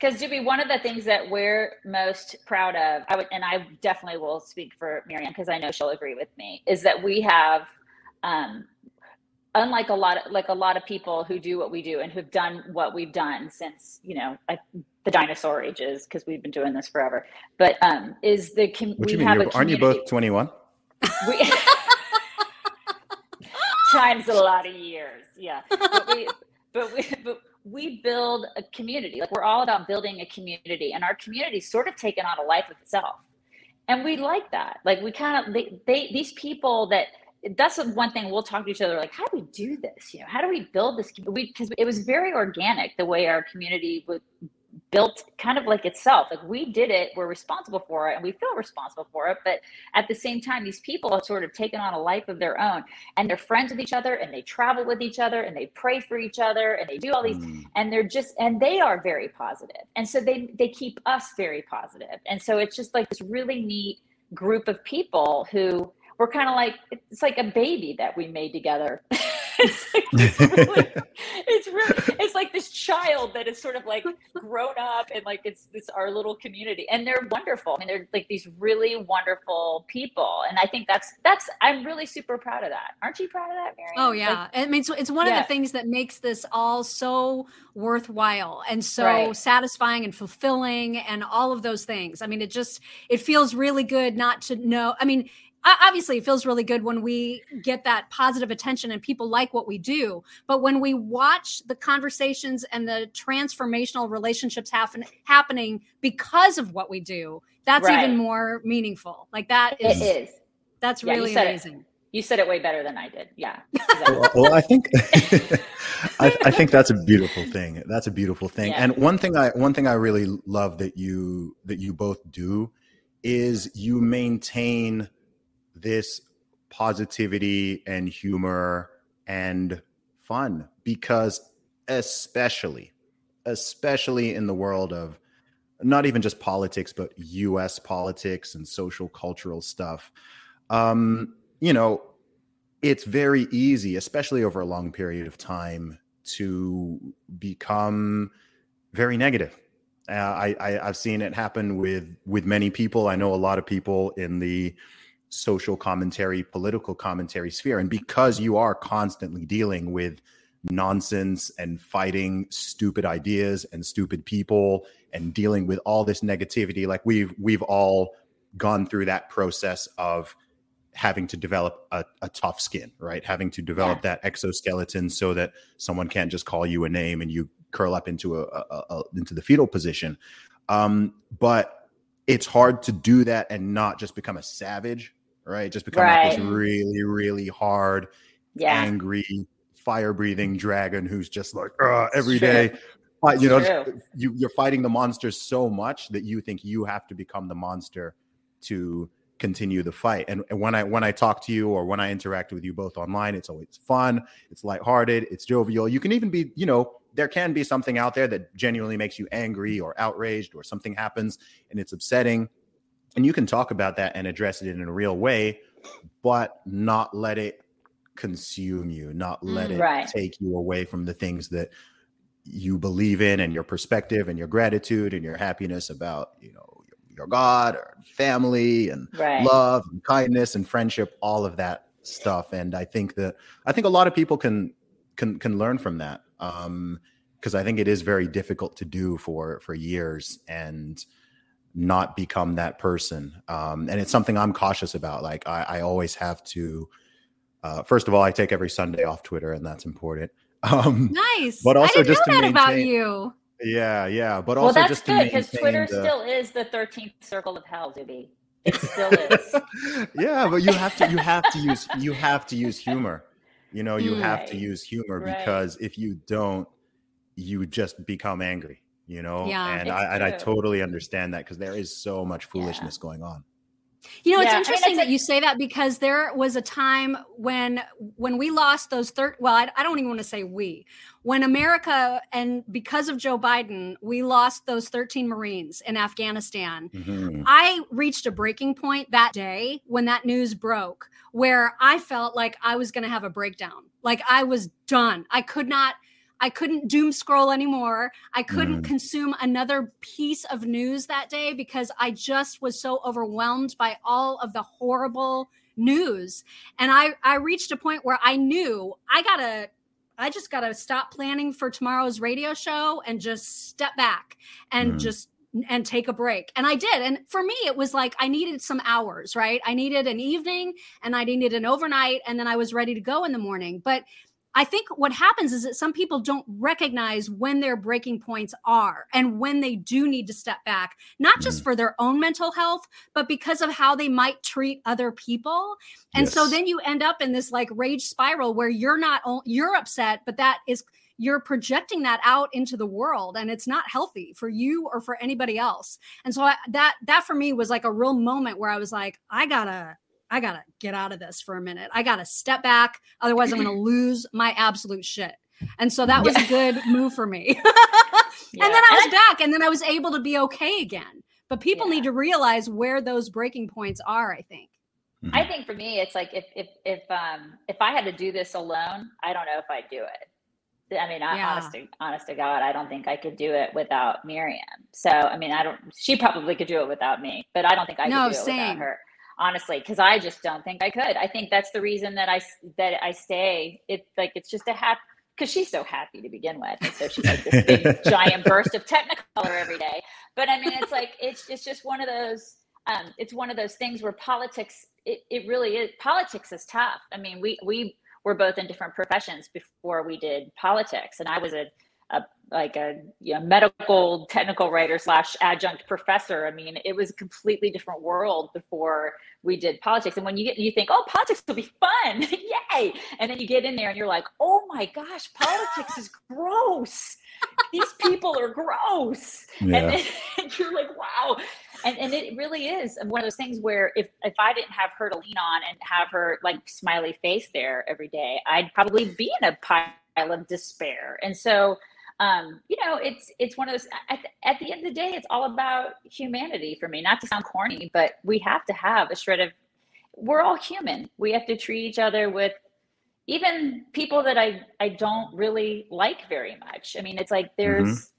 Speaker 3: because Zuby, one of the things that we're most proud of, I would, and I definitely will speak for Miriam because I know she'll agree with me, is that we have, um, unlike a lot of like a lot of people who do what we do and who've done what we've done since you know the dinosaur ages because we've been doing this forever. But um, is the com-
Speaker 1: what we you mean? Have aren't you both twenty one? We, *laughs*
Speaker 3: times a lot of years, yeah. But we, but we, but we build a community. Like we're all about building a community, and our community sort of taken on a life of itself, and we like that. Like we kind of they, they these people that that's one thing we'll talk to each other like how do we do this you know how do we build this we because it was very organic the way our community was built kind of like itself. Like we did it, we're responsible for it, and we feel responsible for it. But at the same time, these people have sort of taken on a life of their own, and they're friends with each other, and they travel with each other, and they pray for each other, and they do all these, mm. and they're just, and they are very positive, and so they they keep us very positive, and so it's just like this really neat group of people who we're kind of like it's like a baby that we made together. *laughs* it's like *laughs* it's really, it's really, it's like this child that is sort of like grown up and like it's this our little community, and they're wonderful. I mean, they're like these really wonderful people, and I think that's that's I'm really super proud of that. Aren't you proud of that, Mary?
Speaker 2: Oh yeah, like, I mean, it's, it's one yeah. of the things that makes this all so worthwhile and so right. satisfying and fulfilling, and all of those things. I mean, it just it feels really good not to know. I mean obviously it feels really good when we get that positive attention and people like what we do but when we watch the conversations and the transformational relationships happen happening because of what we do that's right. even more meaningful. Like that is
Speaker 3: it is
Speaker 2: that's yeah, really amazing
Speaker 3: it. you said it way better than i did. Yeah
Speaker 1: well, well, i think *laughs* I, I, think that's a beautiful *laughs* thing. That's a beautiful thing. Yeah. and one thing i one thing i really love that you that you both do is you maintain this positivity and humor and fun because especially especially in the world of not even just politics but US politics and social cultural stuff um you know it's very easy especially over a long period of time to become very negative. Uh, I, I i've seen it happen with with many people. I know a lot of people in the social commentary, political commentary sphere. And because you are constantly dealing with nonsense and fighting stupid ideas and stupid people and dealing with all this negativity, like we've we've all gone through that process of having to develop a, a tough skin, right? Having to develop yeah. that exoskeleton so that someone can't just call you a name and you curl up into a, a, a into the fetal position. Um, but it's hard to do that and not just become a savage right? Just become right. like this really, really hard, yeah. angry, fire breathing dragon who's just like every day. you know, you, you're fighting the monster so much that you think you have to become the monster to continue the fight. And, and when I when I talk to you or when I interact with you both online, it's always fun, it's lighthearted, it's jovial. You can even be, you know, there can be something out there that genuinely makes you angry or outraged or something happens and it's upsetting and you can talk about that and address it in a real way but not let it consume you not let mm, it right. take you away from the things that you believe in and your perspective and your gratitude and your happiness about you know your, your god or family and right. love and kindness and friendship all of that stuff and i think that i think a lot of people can can can learn from that um because i think it is very difficult to do for for years and not become that person. Um, and it's something I'm cautious about. Like I, I always have to. Uh, first of all, I take every Sunday off Twitter, and that's important. *laughs* Um,
Speaker 2: nice, but also just to maintain, about you.
Speaker 1: Yeah, yeah, but also well,
Speaker 3: just
Speaker 1: good
Speaker 3: because Twitter the, still is the thirteenth circle of hell, Zuby. It still is. *laughs*
Speaker 1: yeah, but you have to you have to use you have to use humor. You know, you right. have to use humor right. because if you don't, you just become angry you know yeah, and I, and I totally understand that because there is so much foolishness yeah. going on
Speaker 2: you know, it's interesting I mean, that you say that because there was a time when when we lost those third. Well, I, I, don't even want to say we. When America and because of Joe Biden, we lost those thirteen Marines in Afghanistan. Mm-hmm. I reached a breaking point that day when that news broke, where I felt like I was going to have a breakdown. Like I was done. I could not. I couldn't doom scroll anymore. I couldn't
Speaker 1: Mm.
Speaker 2: consume another piece of news that day because I just was so overwhelmed by all of the horrible news. And I I reached a point where I knew I got to I just got to stop planning for tomorrow's radio show and just step back and
Speaker 1: Mm.
Speaker 2: just and take a break. And I did. And for me it was like I needed some hours, right? I needed an evening and I needed an overnight and then I was ready to go in the morning. But I think what happens is that some people don't recognize when their breaking points are and when they do need to step back, not just mm. for their own mental health, but because of how they might treat other people. And so then you end up in this like rage spiral where you're not you're upset, but that is you're projecting that out into the world and it's not healthy for you or for anybody else. And so I, that that for me was like a real moment where I was like I got to I got to get out of this for a minute. I got to step back otherwise I'm going to *clears throat* lose my absolute shit. And so that was a good move for me. *laughs*
Speaker 3: Yeah.
Speaker 2: And then I was
Speaker 3: And
Speaker 2: back and then I was able to be okay again. But people
Speaker 3: Yeah.
Speaker 2: need to realize where those breaking points are, I think.
Speaker 3: I think for me, it's like if if if um if I had to do this alone, I don't know if I'd do it. I mean, I,
Speaker 2: Yeah.
Speaker 3: honest to honest to God, I don't think I could do it without Miriam. So I mean, I don't. She probably could do it without me, but I don't think I
Speaker 2: No,
Speaker 3: could do it
Speaker 2: same.
Speaker 3: without her. Honestly, because I just don't think I could. I think that's the reason that I that I stay. It's like it's just a happy because she's so happy to begin with, and so she's like this big *laughs* giant burst of technicolor every day. But I mean, it's like it's it's just one of those. Um, it's one of those things where politics. It, it really is. Politics is tough. I mean, we we were both in different professions before we did politics, and I was a, a like a you know, medical technical writer slash adjunct professor. I mean, it was a completely different world before we did politics. And when you get you think, oh, politics will be fun, *laughs* yay! And then you get in there and you're like, oh my gosh, politics is gross. These people are gross.
Speaker 1: Yeah.
Speaker 3: And then *laughs* and you're like, wow. And and it really is one of those things where if if I didn't have her to lean on and have her like smiley face there every day, I'd probably be in a pile of despair. And so um, you know, it's it's one of those. At, at the end of the day, it's all about humanity for me. Not to sound corny, but we have to have a shred of. We're all human. We have to treat each other with, even people that I I don't really like very much. I mean, it's like there's,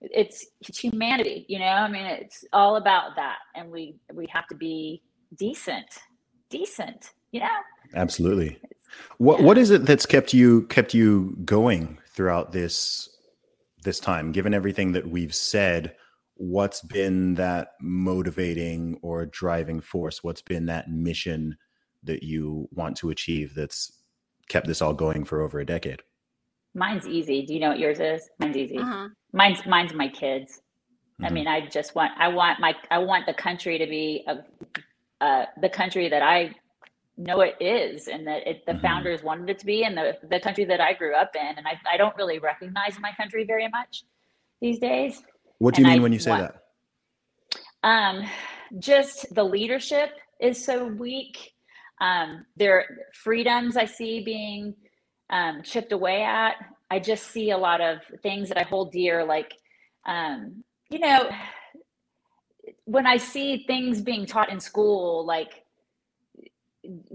Speaker 3: it's, it's humanity. You know, I mean, it's all about that, and we we have to be decent, decent. You know.
Speaker 1: Absolutely. What
Speaker 3: Yeah.
Speaker 1: what is it that's kept you kept you going throughout this this time? Given everything that we've said, what's been that motivating or driving force? What's been that mission that you want to achieve that's kept this all going for over a decade?
Speaker 3: Mine's easy. Do you know what yours is? Mine's easy.
Speaker 2: Uh-huh.
Speaker 3: Mine's mine's my kids. I
Speaker 1: Mhm.
Speaker 3: mean, I just want I want my I want the country to be a, uh, the country that I know it is, and that it, the
Speaker 1: Mhm.
Speaker 3: founders wanted it to be, and the the country that I grew up in. And I I don't really recognize my country very much these days.
Speaker 1: What do you
Speaker 3: And
Speaker 1: mean
Speaker 3: I
Speaker 1: when you say
Speaker 3: want-
Speaker 1: that?
Speaker 3: Um, just the leadership is so weak. Um, there freedoms I see being um, chipped away at. I just see a lot of things that I hold dear, like um, you know, when I see things being taught in school, like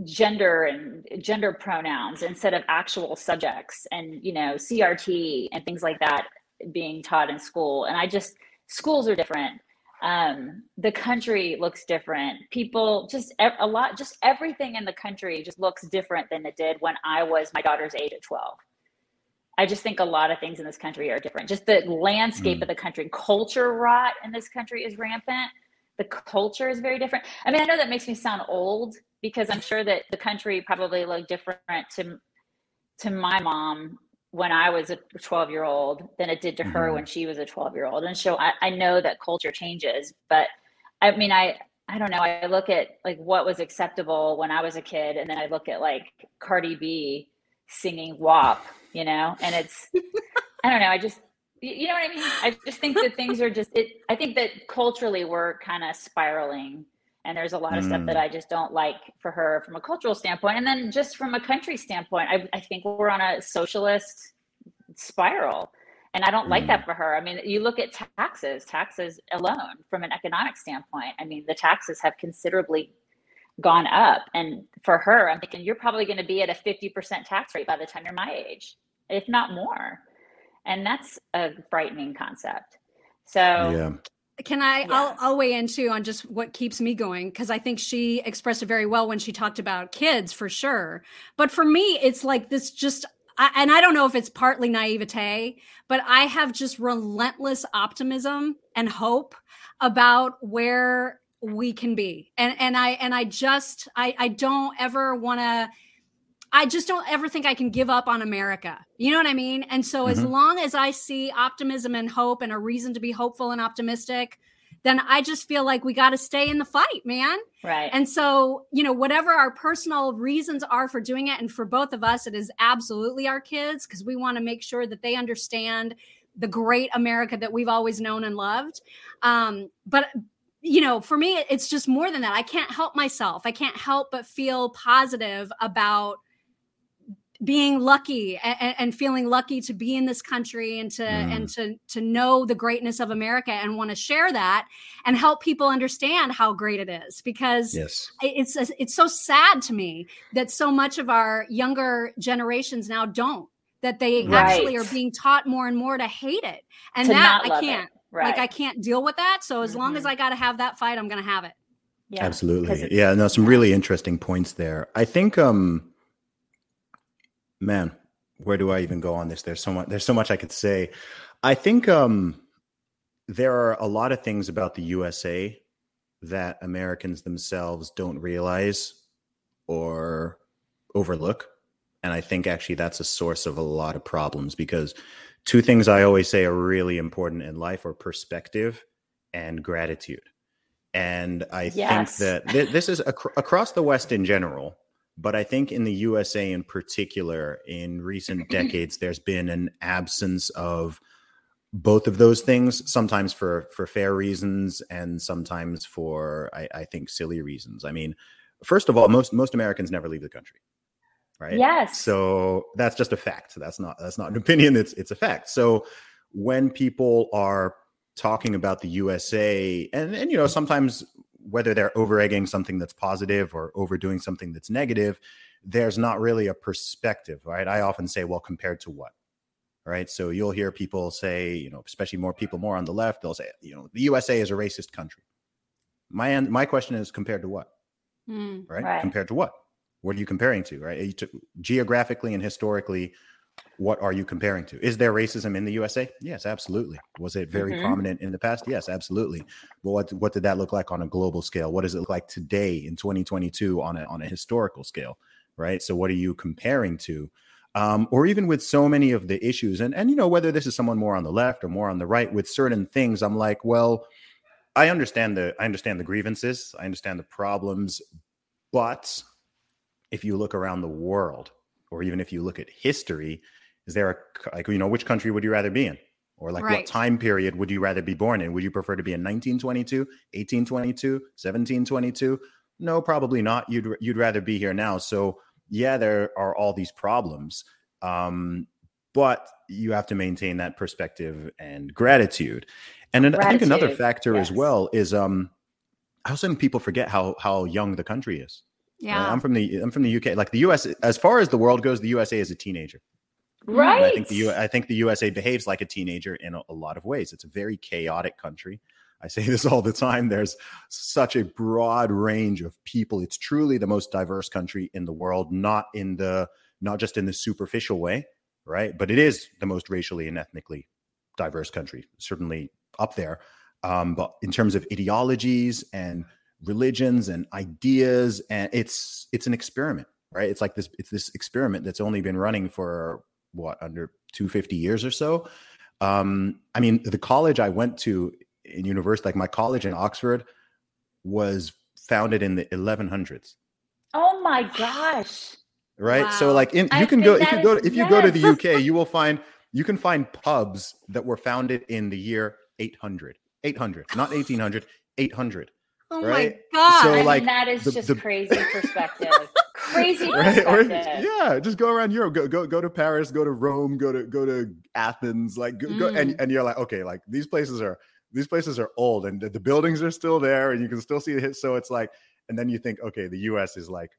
Speaker 3: gender and gender pronouns instead of actual subjects, and you know, CRT and things like that being taught in school, and I just schools are different um, the country looks different. People just a lot, just everything in the country just looks different than it did when I was my daughter's age at 12. I just think a lot of things in this country are different. Just the landscape
Speaker 1: Mm.
Speaker 3: of the country, culture rot in this country is rampant. The culture is very different. I mean, I know that makes me sound old because I'm sure that the country probably looked different to to my mom when I was a 12 year old than it did to her
Speaker 1: Mhm.
Speaker 3: when she was a 12 year old. And so I, I know that culture changes, but I mean, I, I don't know. I look at like what was acceptable when I was a kid, and then I look at like Cardi B singing WAP, you know, and it's, I don't know. I just, you know what I mean? I just think that things are just, it, I think that culturally we're kind of spiraling and there's a lot of stuff
Speaker 1: Mm.
Speaker 3: that I just don't like for her from a cultural standpoint. And then just from a country standpoint, I, I think we're on a socialist spiral. And I don't like
Speaker 1: Mm.
Speaker 3: that for her. I mean, you look at taxes, taxes alone from an economic standpoint. I mean, the taxes have considerably gone up. And for her, I'm thinking you're probably going to be at a 50% tax rate by the time you're my age, if not more. and that's a frightening concept. So
Speaker 1: Yeah.
Speaker 2: Can I?
Speaker 3: Yeah.
Speaker 2: I'll, I'll weigh in too on just what keeps me going because I think she expressed it very well when she talked about kids for sure. But for me, it's like this just, I, and I don't know if it's partly naivete, but I have just relentless optimism and hope about where we can be. And and I and I just I I don't ever want to. I just don't ever think I can give up on America. You know what I mean? And so, as
Speaker 1: Mhm.
Speaker 2: long as I see optimism and hope and a reason to be hopeful and optimistic, then I just feel like we got to stay in the fight, man.
Speaker 3: right.
Speaker 2: And so, you know, whatever our personal reasons are for doing it, and for both of us, it is absolutely our kids because we want to make sure that they understand the great America that we've always known and loved. Um, but you know, for me, it's just more than that. I can't help myself. I can't help but feel positive about being lucky and, and feeling lucky to be in this country and to
Speaker 1: Mm.
Speaker 2: and to to know the greatness of America and want to share that and help people understand how great it is because
Speaker 1: Yes.
Speaker 2: it's it's so sad to me that so much of our younger generations now don't that they actually are being taught more and more to hate it and
Speaker 3: to
Speaker 2: that I can't
Speaker 3: Right.
Speaker 2: like I can't deal with that so as long as
Speaker 3: Mhm.
Speaker 2: I got to have that fight I'm going to have it
Speaker 3: yeah
Speaker 1: Absolutely. Yeah, no, some really interesting points there. I think um man, where do I even go on this? There's so much there's so much I could say. I think um there are a lot of things about the USA that Americans themselves don't realize or overlook. And I think actually that's a source of a lot of problems because two things I always say are really important in life are perspective and gratitude. And I
Speaker 3: Yes.
Speaker 1: think that th- this is ac- across the West in general, but I think in the USA in particular, in recent *clears throat* decades, there's been an absence of both of those things. Sometimes for for fair reasons, and sometimes for I, I think silly reasons. I mean, first of all, most most Americans never leave the country, right?
Speaker 3: Yes.
Speaker 1: So that's just a fact. That's not that's not an opinion. It's it's a fact. So when people are talking about the USA, and and you know sometimes whether they're over egging something that's positive or overdoing something that's negative, there's not really a perspective, right? I often say, well, compared to what? Right. So you'll hear people say, you know, especially more people more on the left, they'll say, you know, the USA is a racist country. My an- my question is compared to what?
Speaker 2: Hmm.
Speaker 1: right?
Speaker 3: Right.
Speaker 1: Compared to what? What are you comparing to, right? Are you to, geographically and historically, what are you comparing to? Is there racism in the USA? Yes, absolutely. Was it very
Speaker 3: Mhm.
Speaker 1: prominent in the past? Yes, absolutely. But what what did that look like on a global scale? What does it look like today in 2022 on a on a historical scale, right? So what are you comparing to? Um, or even with so many of the issues, and and you know whether this is someone more on the left or more on the right with certain things, I'm like, well, I understand the I understand the grievances, I understand the problems, but if you look around the world, or even if you look at history, is there a like you know which country would you rather be in, or like
Speaker 2: Right.
Speaker 1: what time period would you rather be born in? Would you prefer to be in 1922, 1822, 1722? No, probably not. You'd you'd rather be here now. So yeah, there are all these problems, um, but you have to maintain that perspective and gratitude. And then I think another
Speaker 3: Gratitude,
Speaker 1: factor as well is um, how some people forget how how young the country is. Right?
Speaker 2: yeah
Speaker 1: I'm from the I'm from the UK. Like the US, as far as the world goes, the USA is a teenager. And
Speaker 3: right.
Speaker 1: I think the U, I think the USA behaves like a teenager in a, a lot of ways. It's a very chaotic country. I say *laughs* this all the time. There's such a broad range of people. It's truly the most diverse country in the world, not in the not just in the superficial way, right? But it is the most racially and ethnically diverse country, certainly up there. Um, but in terms of ideologies and religions and ideas, and it's it's an experiment, right? It's like this it's this experiment that's only been running for what under 250 years or so. Um, I mean, the college I went to in university, like my college in Oxford, was founded in the 1100s
Speaker 3: oh my gosh.
Speaker 1: right so like in, you can go if you go to, if you go to the uk you will find you can find pubs that were founded in the year 800 800 not 1800 800
Speaker 2: oh
Speaker 1: right?
Speaker 2: my god
Speaker 1: So,
Speaker 3: I
Speaker 1: like,
Speaker 3: mean, that is
Speaker 1: the-
Speaker 3: just
Speaker 1: the-
Speaker 3: crazy *laughs* perspective. crazy *laughs*
Speaker 1: right
Speaker 3: perspective.
Speaker 1: or, yeah just go around europe go, go go to paris go to rome go to go to athens like go, go and,
Speaker 2: Mm.
Speaker 1: and you're like okay like these places are these places are old and the, the buildings are still there and you can still see the hit so it's like and then you think okay the us is like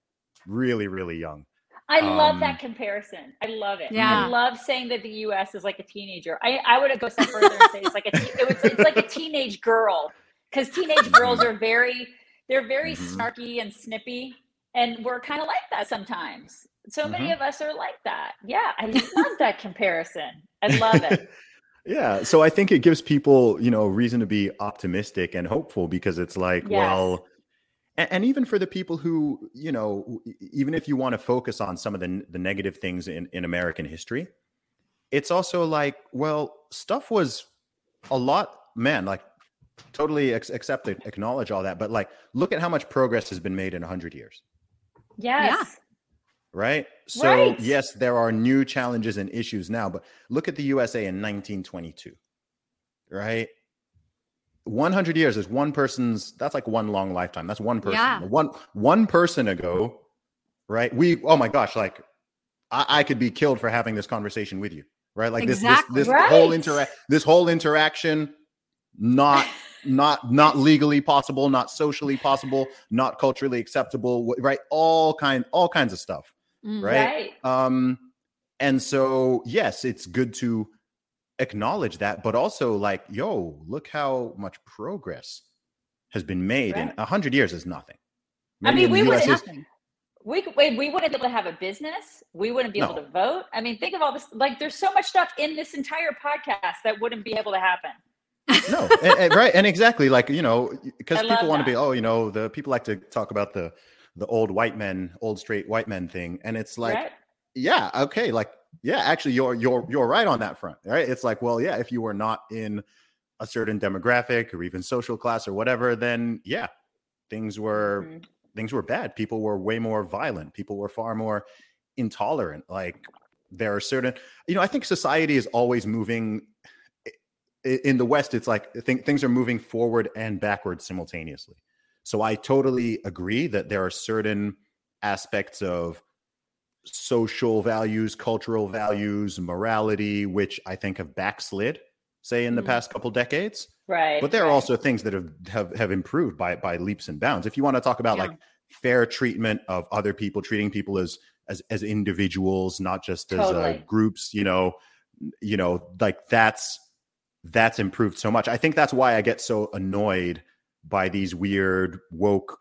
Speaker 1: really really young
Speaker 3: I love
Speaker 1: Um,
Speaker 3: that comparison. I love it.
Speaker 2: Yeah.
Speaker 3: I love saying that the U.S. is like a teenager. I, I would go step further and say it's like a te- it was, it's like a teenage girl because teenage girls are *laughs* very they're very
Speaker 1: Mhm.
Speaker 3: snarky and snippy, and we're kind of like that sometimes. So many
Speaker 1: Mhm.
Speaker 3: of us are like that. Yeah, I love that comparison. I love it. *laughs*
Speaker 1: yeah so i think it gives people you know reason to be optimistic and hopeful because it's like
Speaker 3: Yes.
Speaker 1: well and, and even for the people who you know even if you want to focus on some of the, the negative things in, in american history it's also like well stuff was a lot man like totally ex- accept it acknowledge all that but like look at how much progress has been made in 100 years
Speaker 3: Yes.
Speaker 1: right? So
Speaker 3: Right.
Speaker 1: yes, there are new challenges and issues now, but look at the USA in 1922, right? 100 years is one person's that's like one long lifetime. That's one person.
Speaker 2: Yeah.
Speaker 1: One one person ago, right? We oh my gosh, like I, I could be killed for having this conversation with you, right? Like
Speaker 2: Exactly.
Speaker 1: this this, this whole interact this whole interaction not *laughs* not not legally possible, not socially possible, not culturally acceptable, right? All kind all kinds of stuff
Speaker 2: Mm.
Speaker 1: right? Um, and so yes, it's good to acknowledge that, but also like, yo, look how much progress has been made in a hundred years is nothing.
Speaker 3: I
Speaker 1: Maybe
Speaker 3: mean,
Speaker 1: in
Speaker 3: we would
Speaker 2: Nothing.
Speaker 3: We wait, we wouldn't be able to have a business. We wouldn't be able to vote. I mean, think of all this. Like, there's so much stuff in this entire podcast that wouldn't be able to happen.
Speaker 1: No, and- and- right, and exactly like you know, because people want to be, oh, you know, the people like to talk about the the old white men, old straight white men thing, and it's like,
Speaker 3: right?
Speaker 1: yeah okay like yeah actually you're you're you're right on that front right? It's like well yeah if you were not in a certain demographic or even social class or whatever then yeah things were
Speaker 3: Mhm.
Speaker 1: things were bad. People were way more violent. People were far more intolerant. Like there are certain you know i think society is always moving in the west it's like think things are moving forward and backwards simultaneously so i totally agree that there are certain aspects of social values cultural values morality which i think have backslid say in the
Speaker 3: Mm.
Speaker 1: past couple decades
Speaker 3: Right.
Speaker 1: but there are also things that have, have have improved by by leaps and bounds if you want to talk about
Speaker 2: Yeah.
Speaker 1: like fair treatment of other people treating people as as as individuals not just as uh, groups you know you know like that's that's improved so much i think that's why i get so annoyed by these weird woke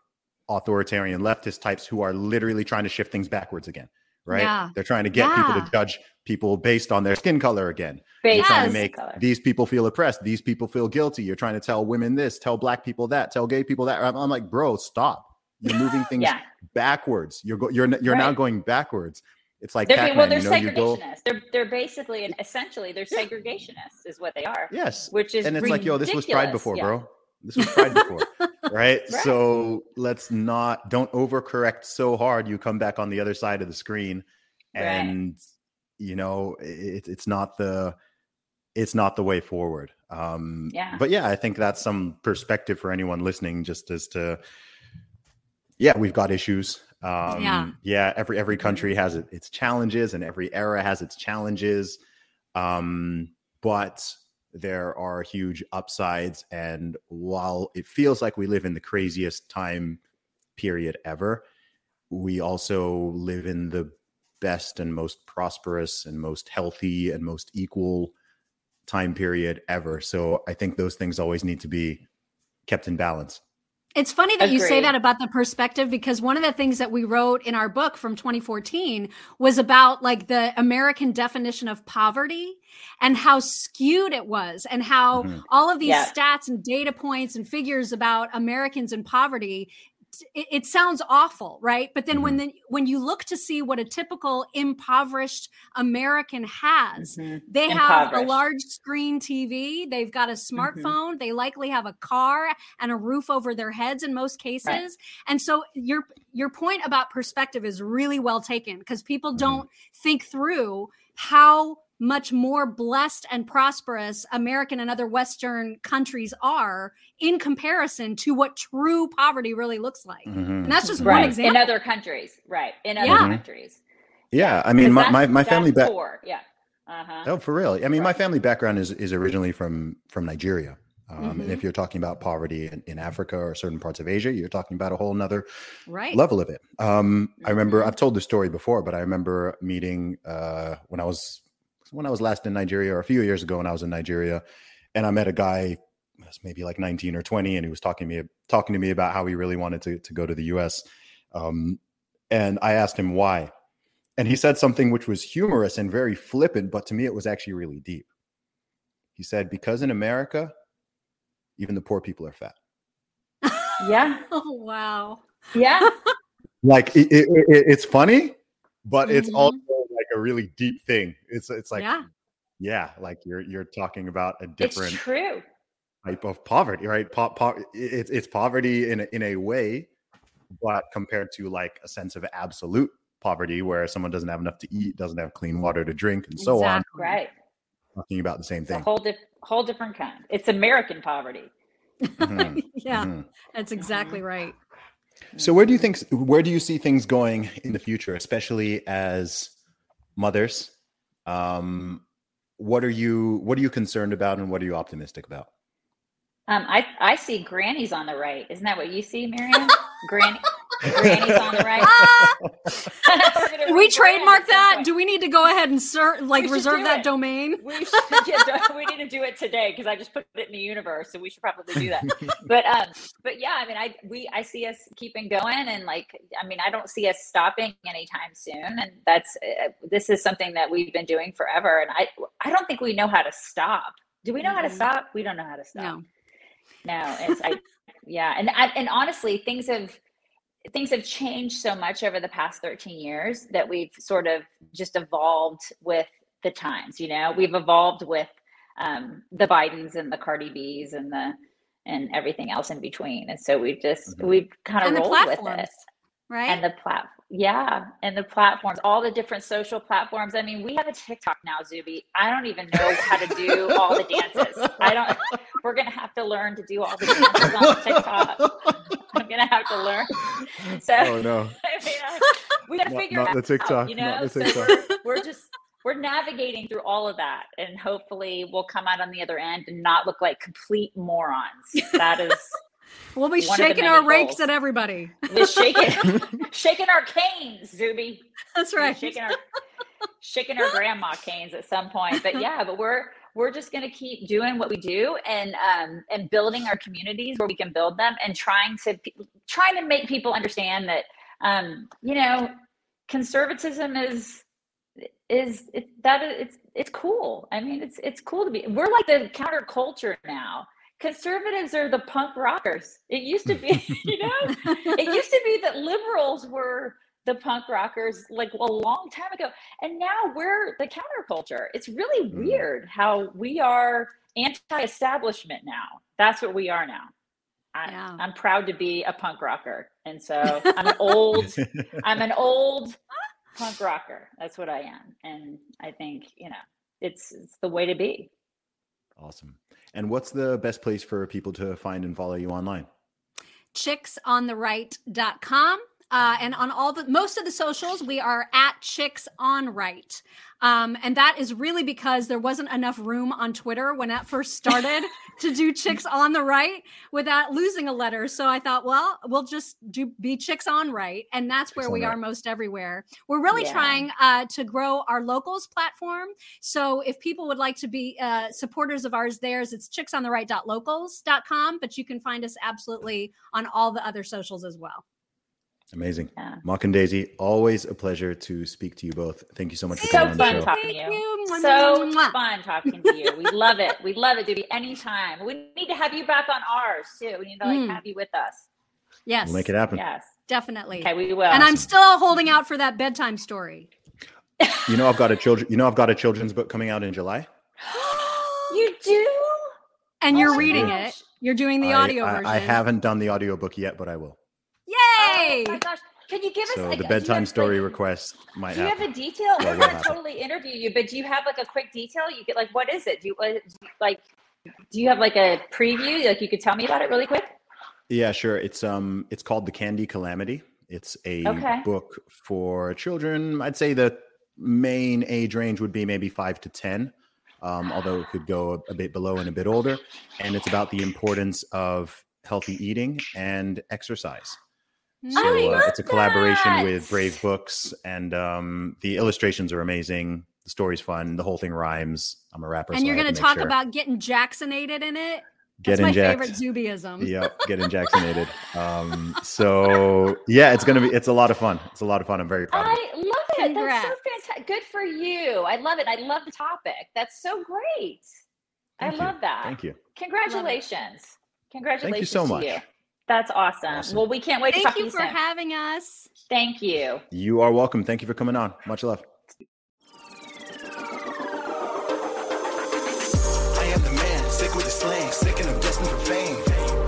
Speaker 1: authoritarian leftist types who are literally trying to shift things backwards again right
Speaker 2: Yeah.
Speaker 1: they're trying to get people to judge people based on their skin color again
Speaker 3: Based
Speaker 1: you're trying to make
Speaker 3: color.
Speaker 1: these people feel oppressed. These people feel guilty. You're trying to tell women this, tell black people that, tell gay people that. I'm, I'm like, bro, stop. You're moving *laughs* things
Speaker 3: Yeah.
Speaker 1: backwards. You're go- you're you're now going backwards. It's like
Speaker 3: They're, well, they're
Speaker 1: you know,
Speaker 3: segregationists. They're they're basically and essentially they're segregationists, is what they are.
Speaker 1: yes,
Speaker 3: Which is
Speaker 1: and it's like, yo, this was tried before,
Speaker 3: Yeah.
Speaker 1: bro. This was tried before, *laughs* right?
Speaker 3: Right.
Speaker 1: So let's not don't overcorrect so hard. You come back on the other side of the screen,
Speaker 3: Right.
Speaker 1: and you know it, it's not the it's not the way forward. Um,
Speaker 3: Yeah.
Speaker 1: But yeah, I think that's some perspective for anyone listening, just as to yeah, we've got issues. Um,
Speaker 2: Yeah.
Speaker 1: yeah. Every every country has it, its challenges, and every era has its challenges. Um, but there are huge upsides, and while it feels like we live in the craziest time period ever, we also live in the best and most prosperous and most healthy and most equal time period ever. So I think those things always need to be kept in balance.
Speaker 2: It's funny that you say that about the perspective because one of the things that we wrote in our book from 2014 was about like the American definition of poverty and how skewed it was and how
Speaker 1: Mhm.
Speaker 2: all of these
Speaker 3: Yeah.
Speaker 2: stats and data points and figures about Americans in poverty it, it sounds awful, right? But then when the, when you look to see what a typical impoverished American has,
Speaker 3: Mhm.
Speaker 2: they have a large screen TV. They've got a smartphone. They likely have a car and a roof over their heads in most cases. And so your your point about perspective is really well taken because people
Speaker 1: Mhm.
Speaker 2: don't think through how much more blessed and prosperous American and other Western countries are in comparison to what true poverty really looks like.
Speaker 1: Mhm.
Speaker 2: And that's just
Speaker 3: Right.
Speaker 2: one example.
Speaker 3: In other countries. Right. In other
Speaker 2: Yeah.
Speaker 3: Countries.
Speaker 1: Yeah, I mean,
Speaker 3: 'Cause
Speaker 1: my, my, my family back.
Speaker 3: poor. Yeah. Uh-huh.
Speaker 1: Oh, for real? I mean, my family background is is originally from from Nigeria, Um,
Speaker 2: Mm-hmm.
Speaker 1: And if you're talking about poverty in, in Africa or certain parts of Asia, you're talking about a whole nother
Speaker 2: Right.
Speaker 1: level of it. Um, I remember
Speaker 2: Mhm.
Speaker 1: I've told this story before, but I remember meeting uh, when I was when I was last in Nigeria or a few years ago when I was in Nigeria, and I met a guy was maybe like 19 or 20, and he was talking to me talking to me about how he really wanted to to go to the U.S. Um, and I asked him why, and he said something which was humorous and very flippant, but to me it was actually really deep. He said, "Because in America, even the poor people are fat."
Speaker 3: Yeah. *laughs*
Speaker 2: Oh wow.
Speaker 3: Yeah.
Speaker 1: like it, it, it- it's funny but it's
Speaker 2: Mhm.
Speaker 1: also like a really deep thing it's it's like yeah.
Speaker 2: yeah.
Speaker 1: like you're you're talking about a
Speaker 3: it's
Speaker 1: different
Speaker 3: true.
Speaker 1: type of poverty right po- po- it's it's poverty in a, in a way but compared to like a sense of absolute poverty where someone doesn't have enough to eat doesn't have clean water to drink and so on
Speaker 3: Right.
Speaker 1: talking about the same
Speaker 3: It's a
Speaker 1: thing
Speaker 3: whole, dif- whole different kind. It's American poverty.
Speaker 1: Mhm, *laughs*
Speaker 2: yeah,
Speaker 1: mhm.
Speaker 2: that's exactly right.
Speaker 1: So where do you think where do you see things going in the future, especially as mothers? Um, what are you what are you concerned about and what are you optimistic about?
Speaker 3: Um, I I see grannies on the right. Isn't that what you see, Miriam? *laughs* Granny, grannies on the right. *laughs* We're gonna
Speaker 2: we trademark that? Do we need to go ahead and ser- like reserve that
Speaker 3: it.
Speaker 2: domain?
Speaker 3: We should get *laughs* we need to do it today because I just put it in the universe, so we should probably do that. *laughs* but um, but yeah, I mean, I we I see us keeping going, and like, I mean, I don't see us stopping anytime soon, and that's uh, this is something that we've been doing forever, and I I don't think we know how to stop. Do we know how to stop? We don't know how to stop.
Speaker 2: No.
Speaker 3: No, it's I yeah, and I, and honestly, things have things have changed so much over the past 13 years that we've sort of just evolved with the times, you know. We've evolved with um the Bidens and the Cardi B's and the and everything else in between. And so we've just
Speaker 1: Mhm.
Speaker 3: we've kind of rolled with
Speaker 2: platforms,
Speaker 3: it
Speaker 2: right?
Speaker 3: and the platform, yeah and the platforms all the different social platforms. I mean we have a tiktok now zuby. I don't even know how to do all the dances. I don't we're gonna have to learn to do all the dances on tiktok. *laughs* I'm gonna have to learn. So
Speaker 1: Oh no, *laughs*
Speaker 3: I mean, I- we gotta
Speaker 1: Not-
Speaker 3: figure
Speaker 1: not
Speaker 3: it
Speaker 1: the
Speaker 3: out
Speaker 1: TikTok,
Speaker 3: you
Speaker 1: not
Speaker 3: know?
Speaker 1: the
Speaker 3: so
Speaker 1: TikTok.
Speaker 3: we're, *laughs* we're just we're navigating through all of that and hopefully we'll come out on the other end and not look like complete morons. That is
Speaker 2: we'll be
Speaker 3: one
Speaker 2: shaking our rakes
Speaker 3: goals.
Speaker 2: at everybody.
Speaker 3: we're shaking *laughs* *laughs* shaking our canes zuby
Speaker 2: That's
Speaker 3: We're
Speaker 2: right.
Speaker 3: shaking our shaking our grandma canes at some point but yeah but we're we're just going to keep doing what we do and um and building our communities where we can build them and trying to trying to make people understand that um you know conservatism is is it that it's it's cool i mean it's it's cool to be we're like the counterculture now conservatives are the punk rockers. It used to be *laughs* *laughs* you know? It used to be that liberals were the punk rockers like a long time ago and now we're the counterculture. It's really
Speaker 1: Mm.
Speaker 3: weird how we are anti-establishment now. That's what we are now. I,
Speaker 2: Yeah.
Speaker 3: i'm proud to be a punk rocker and so *laughs* i'm an old i'm an old punk rocker. That's what i am and i think you know it's it's the way to be.
Speaker 1: Awesome. And what's the best place for people to find and follow you online?
Speaker 2: chicksontheright.com. Uh, and on all the most of the socials, we are at Chicks on Right. Um, and that is really because there wasn't enough room on Twitter when that first started *laughs* to do Chicks on the Right without losing a letter. So I thought, well, we'll just do be Chicks on Right. And that's where
Speaker 1: Chicks
Speaker 2: we are
Speaker 1: Right.
Speaker 2: most everywhere. We're really
Speaker 3: Yeah.
Speaker 2: trying uh, to grow our locals platform. So if people would like to be uh, supporters of ours, theirs, it's chicksontheright.locals.com. But you can find us absolutely on all the other socials as well.
Speaker 1: Amazing.
Speaker 3: Yeah.
Speaker 1: Mock and Daisy, always a pleasure to speak to you both. Thank you so much for
Speaker 3: So
Speaker 1: coming on the
Speaker 3: fun
Speaker 1: show.
Speaker 3: talking to
Speaker 2: Thank
Speaker 3: you.
Speaker 2: you.
Speaker 3: So
Speaker 2: mwah, mwah.
Speaker 3: fun talking to you. We love it. We love it, Zuby. Anytime. We need to have you back on ours too. We need to like
Speaker 2: Mm.
Speaker 3: have you with us.
Speaker 2: Yes,
Speaker 1: We'll make it happen.
Speaker 3: Yes.
Speaker 2: definitely.
Speaker 3: Okay, we will.
Speaker 2: and I'm still holding out for that bedtime story.
Speaker 1: You know, I've got a children. You know, I've got a children's book coming out in July. *gasps*
Speaker 3: you do?
Speaker 2: And
Speaker 3: Oh
Speaker 2: you're reading
Speaker 3: gosh.
Speaker 2: it. You're doing the
Speaker 1: I-
Speaker 2: audio
Speaker 1: I,
Speaker 2: version.
Speaker 1: I haven't done the audio book yet, but I will.
Speaker 2: Yay!
Speaker 3: Oh my gosh. Can you give us
Speaker 1: So
Speaker 3: like,
Speaker 1: the
Speaker 3: do
Speaker 1: bedtime
Speaker 3: have,
Speaker 1: story
Speaker 3: like,
Speaker 1: request might
Speaker 3: Do you have a detail? We're
Speaker 1: will
Speaker 3: gonna totally interview you, but do you have like a quick detail? You get like, what is it? Do you, do you like? Do you have like a preview? Like you could tell me about it really quick.
Speaker 1: Yeah, sure. It's um, it's called the Candy Calamity. It's a
Speaker 3: Okay.
Speaker 1: book for children. I'd say the main age range would be maybe five to ten. um, although it could go a, a bit below and a bit older. And it's about the importance of healthy eating and exercise. So
Speaker 3: I
Speaker 1: uh,
Speaker 3: love
Speaker 1: it's a collaboration
Speaker 3: that.
Speaker 1: with Brave Books, and um, the illustrations are amazing. The story's fun. The whole thing rhymes. I'm a rapper,
Speaker 2: And
Speaker 1: so
Speaker 2: you're going to talk
Speaker 1: sure.
Speaker 2: about getting Jacksonated in it.
Speaker 1: get
Speaker 2: That's my
Speaker 1: inject.
Speaker 2: favorite Zubyism. *laughs*
Speaker 1: Yep, getting jacksonated. *laughs* Um, so yeah, it's gonna be. It's a lot of fun. It's a lot of fun. I'm very proud. of it.
Speaker 3: I love it. That's so fantastic. Good for you. I love it. I love the topic. That's so great.
Speaker 1: Thank
Speaker 3: I
Speaker 1: you.
Speaker 3: love that.
Speaker 1: Thank you.
Speaker 3: Congratulations. Congratulations Thank you
Speaker 1: so
Speaker 3: to
Speaker 1: much.
Speaker 3: you. That's awesome.
Speaker 1: Awesome.
Speaker 3: Well, we can't wait to
Speaker 2: Thank
Speaker 3: talk to
Speaker 2: you
Speaker 3: you
Speaker 2: for
Speaker 3: soon.
Speaker 2: having us.
Speaker 3: Thank you.
Speaker 1: You are welcome. Thank you for coming on. Much love.
Speaker 4: I am the man, sick with the slang, sick and I'm destined for fame.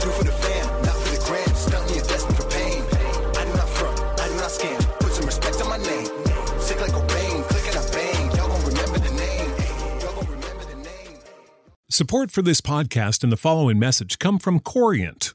Speaker 4: Do for the fam, not for the gram, stunting you're destined for pain. I do not front, I do not scam, put some respect on my name. Sick like Cobain, click and I bang, y'all gon' remember the name. Y'all gon' remember the name.
Speaker 5: Support for this podcast and the following message come from Corient.